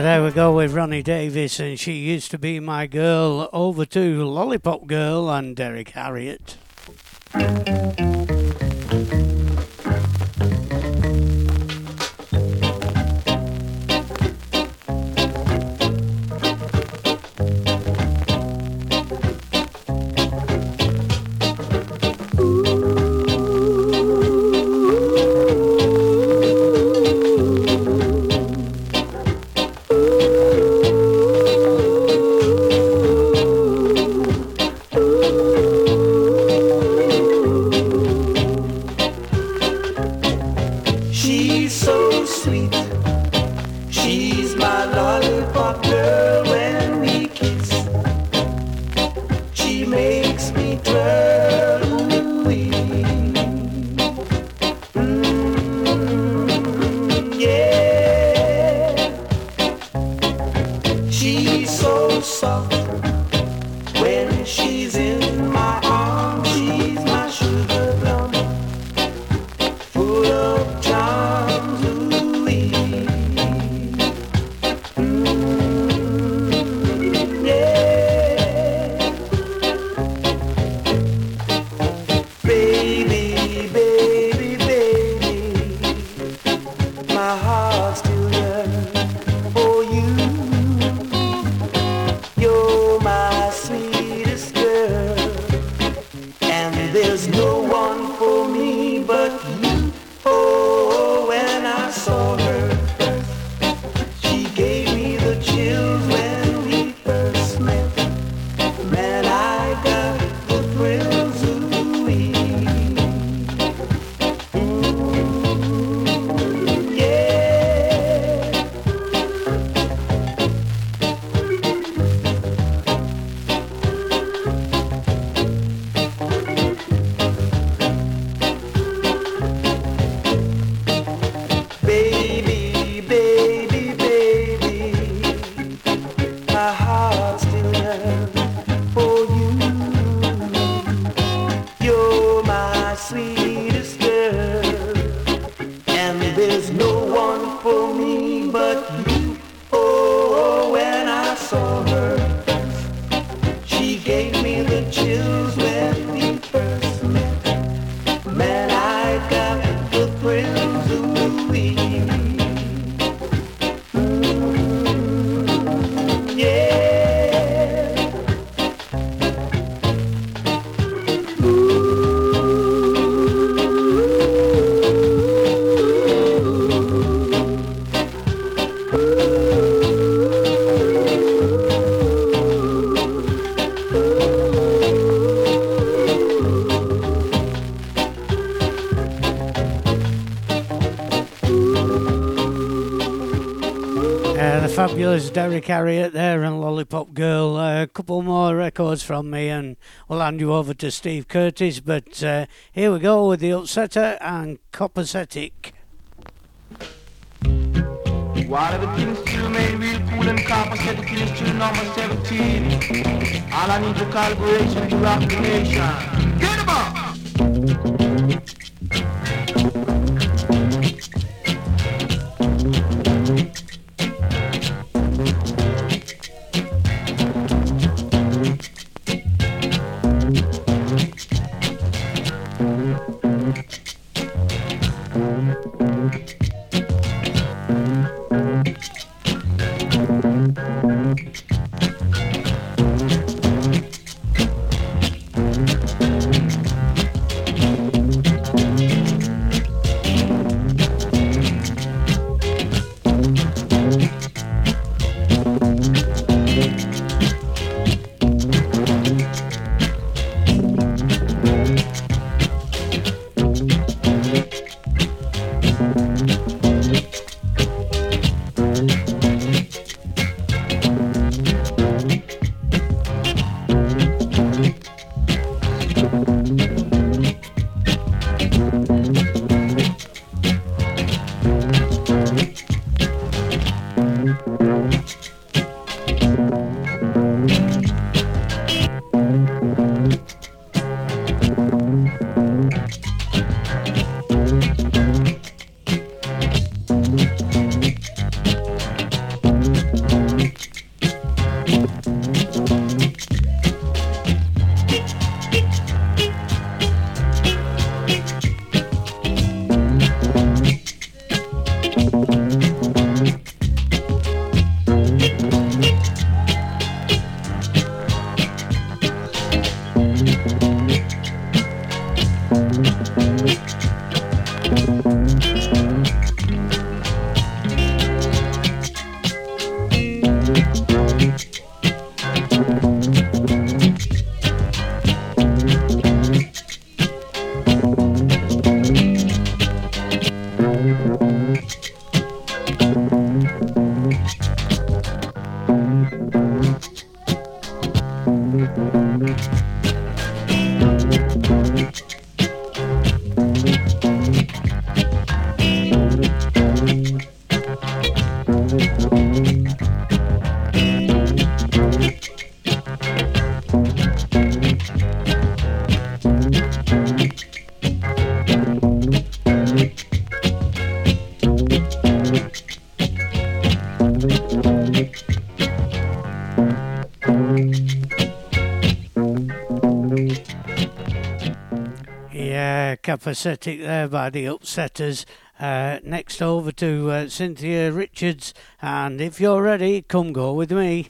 There we go with Ronnie Davis, and she used to be my girl. Over to Lollipop Girl and Derrick Harriott. Fabulous Derrick Harriott there and Lollipop Girl. Uh, a couple more records from me, and we'll hand you over to Steve Curtis. But uh, here we go with the Upsetter and Copacetic. Whatever things still made real cool and compensated is to number 17. All I need is calibration to rock the nation. Copacetic there by the Upsetters. Uh, next over to uh, Cynthia Richards, and if you're ready, come go with me.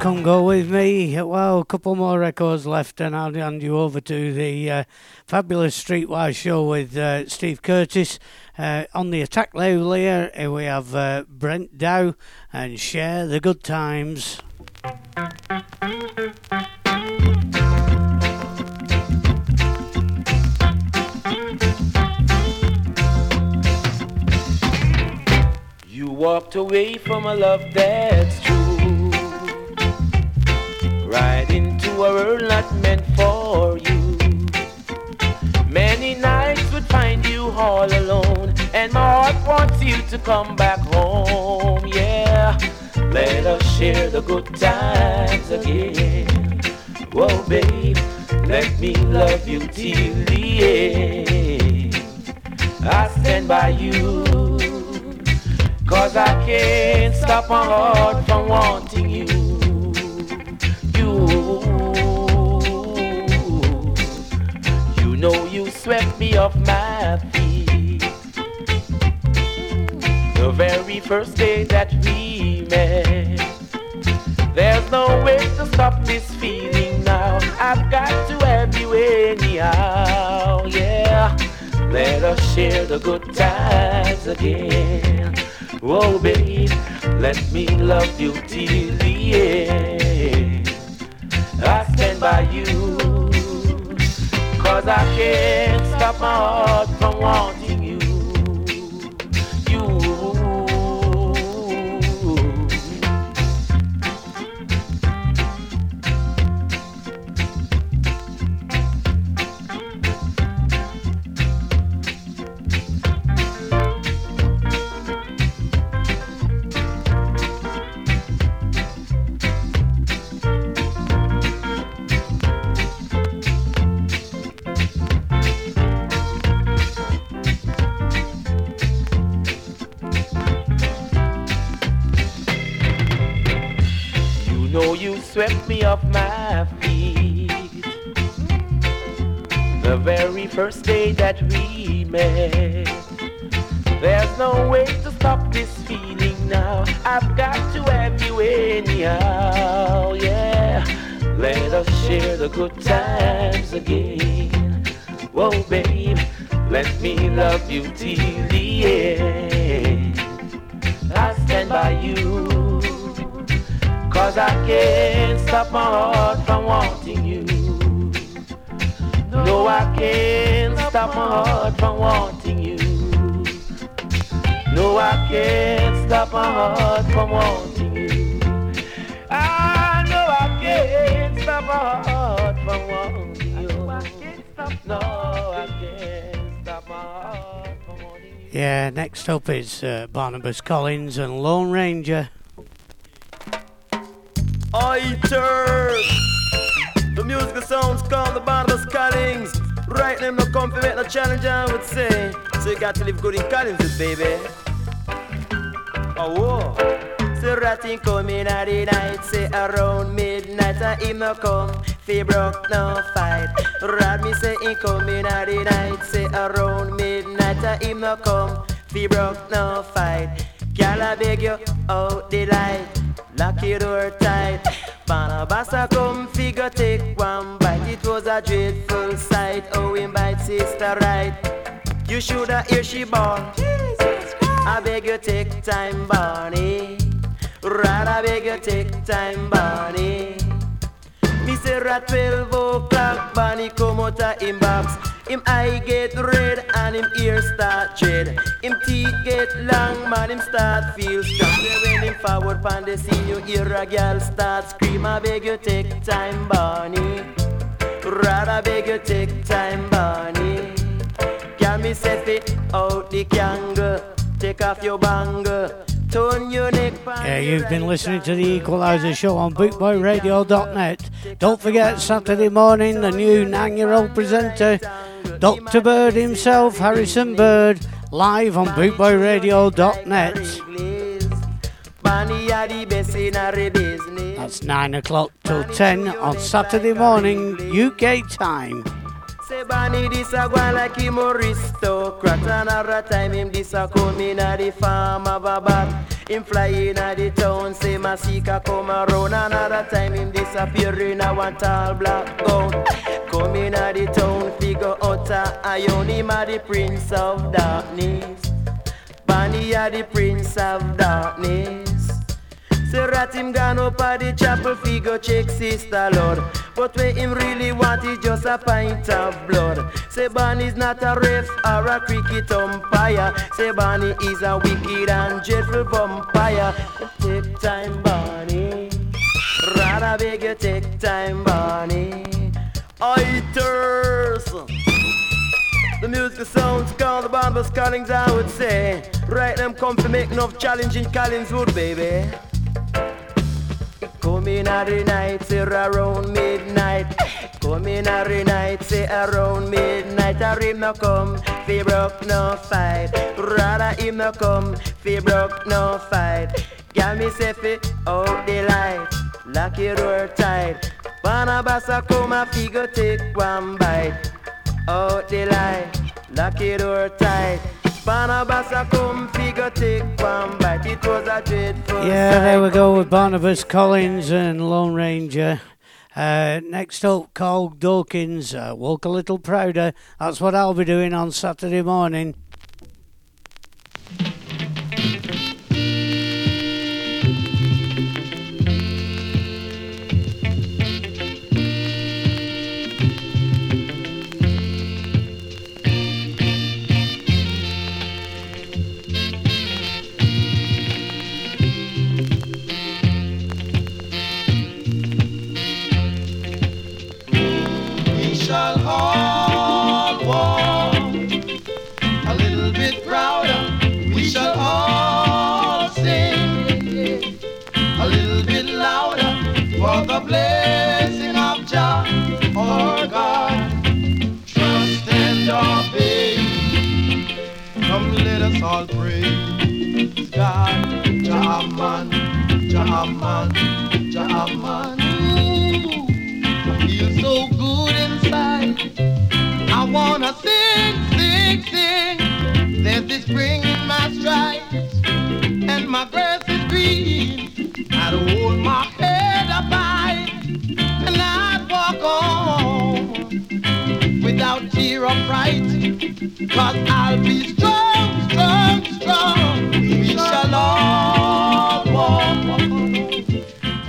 Come go with me. Well, a couple more records left, and I'll hand you over to the uh, fabulous Streetwise show with uh, Steve Curtis. Uh, on the attack here we have uh, Brent Dowe and Share the Good Times. You walked away from a love that's true. Right into a world not meant for you. Many nights would find you all alone, and my heart wants you to come back home. Yeah, let us share the good times again. Whoa, babe, let me love you till the end. I stand by you. Cause I can't stop my heart from wanting you. You, know you swept me off my feet. The very first day that we met. There's no way to stop this feeling now. I've got to have you anyhow. Yeah, let us share the good times again. Oh, babe, let me love you till the end. I stand by you, cause I can't stop my heart from wanting you. Good times again. Whoa, babe, let me love you till the end. I stand by you, cause I can't stop my heart from wanting you. No, I can't stop my heart from wanting you. No, I can't stop my heart from wanting you. I know I can't stop my heart from wanting you. No, I can't stop my heart from wanting you. Yeah, next up is uh, Barnabas Collins and Lone Ranger. Oiter. The musical sounds called the Barnabas Collins. Right them no make no challenge, I would say. So you got to live good in Collins, baby. Oh, whoa. So ratting coming at the night, say around midnight, and him no come, fi broke no fight. Rat me say he coming at the night, say around midnight, and him no come, fi broke no fight. Girl, I beg you out the light, lock your door tight. Barnabas come figure take one bite. It was a dreadful sight. Oh, him bite sister right. You shoulda hear she born. I beg you take time, Barney. Rather beg you take time, Barney. Me say at 12 o'clock, Barney come out of him box. Him eye get red and him ear start dread. Him teeth get long, man, him start feel strong. When him forward pan the scene, you hear a girl start scream. I beg you take time, Barney. Rather beg you take time, Barney. Can me set it out the kangle. Take off your banger. Turn your neck Yeah, you've been listening to the Equalizer Show on bootboyradio.net. Don't forget Saturday morning, the new nine-year-old presenter, Dr. Bird himself, Harrison Bird, live on bootboyradio.net. Barney are the best in our business. That's nine o'clock till ten on Saturday morning, UK time. Say this a go like him aristocrat And Another time him this a come in a the farm of a bat Him fly in a the town say Masika come around. Another time him disappear in a one tall black gown. Come in a the town figure out a iron. Him a the prince of darkness. Barney a the prince of darkness Say rat him gone up at the chapel figure check sister Lord. But when him really want is just a pint of blood. Say Barney's not a ref or a cricket umpire. Say Barney is a wicked and dreadful vampire. Take time Barney. Rather beg you take time Barney. Oiters the music sounds called the Barnabas Collins, I would say. Right, them come to make enough challenging Collingswood, baby. Come in every night, say around midnight. Come in every night, say around midnight. I him no come, fi broke no fight. Rather him no come, fi broke no fight. Girl me say fi out the light, lock your door tight. Barnabas a come a fi go take one bite. Out the light, lock your door tight. Barnabas a come fi take one bite. It was a dreadful Yeah, there we go with Barnabas Collins and Lone Ranger. Uh, next up, Carl Dawkins, uh, Walk a Little Prouder. That's what I'll be doing on Saturday morning.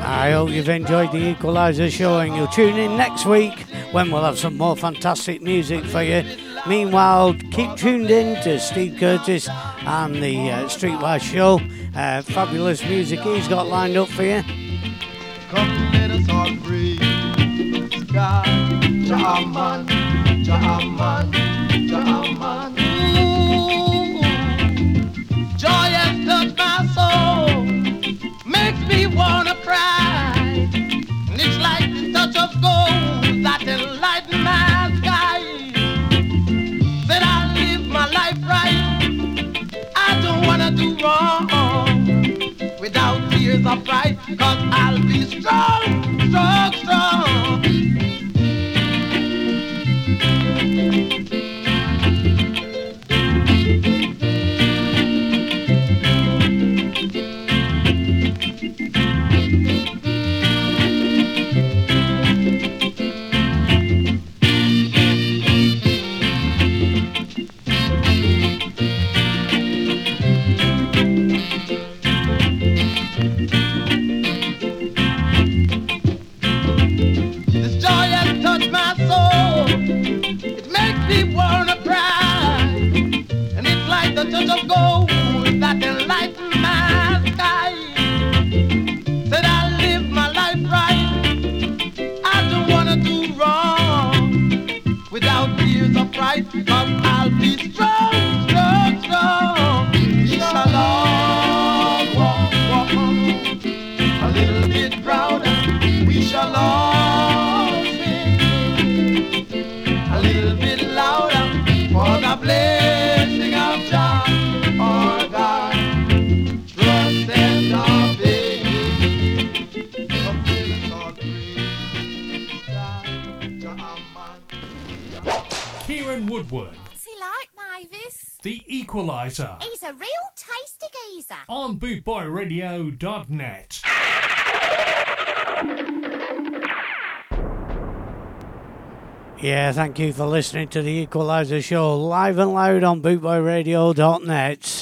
I hope you've enjoyed the Equalizer show and you'll tune in next week when we'll have some more fantastic music for you. Meanwhile, keep tuned in to Steve Curtis and the uh, Streetwise Show. Uh, fabulous music he's got lined up for you. Come let us all breathe. be strong, strong. Yeah, thank you for listening to the Equaliser Show live and loud on bootboyradio.net.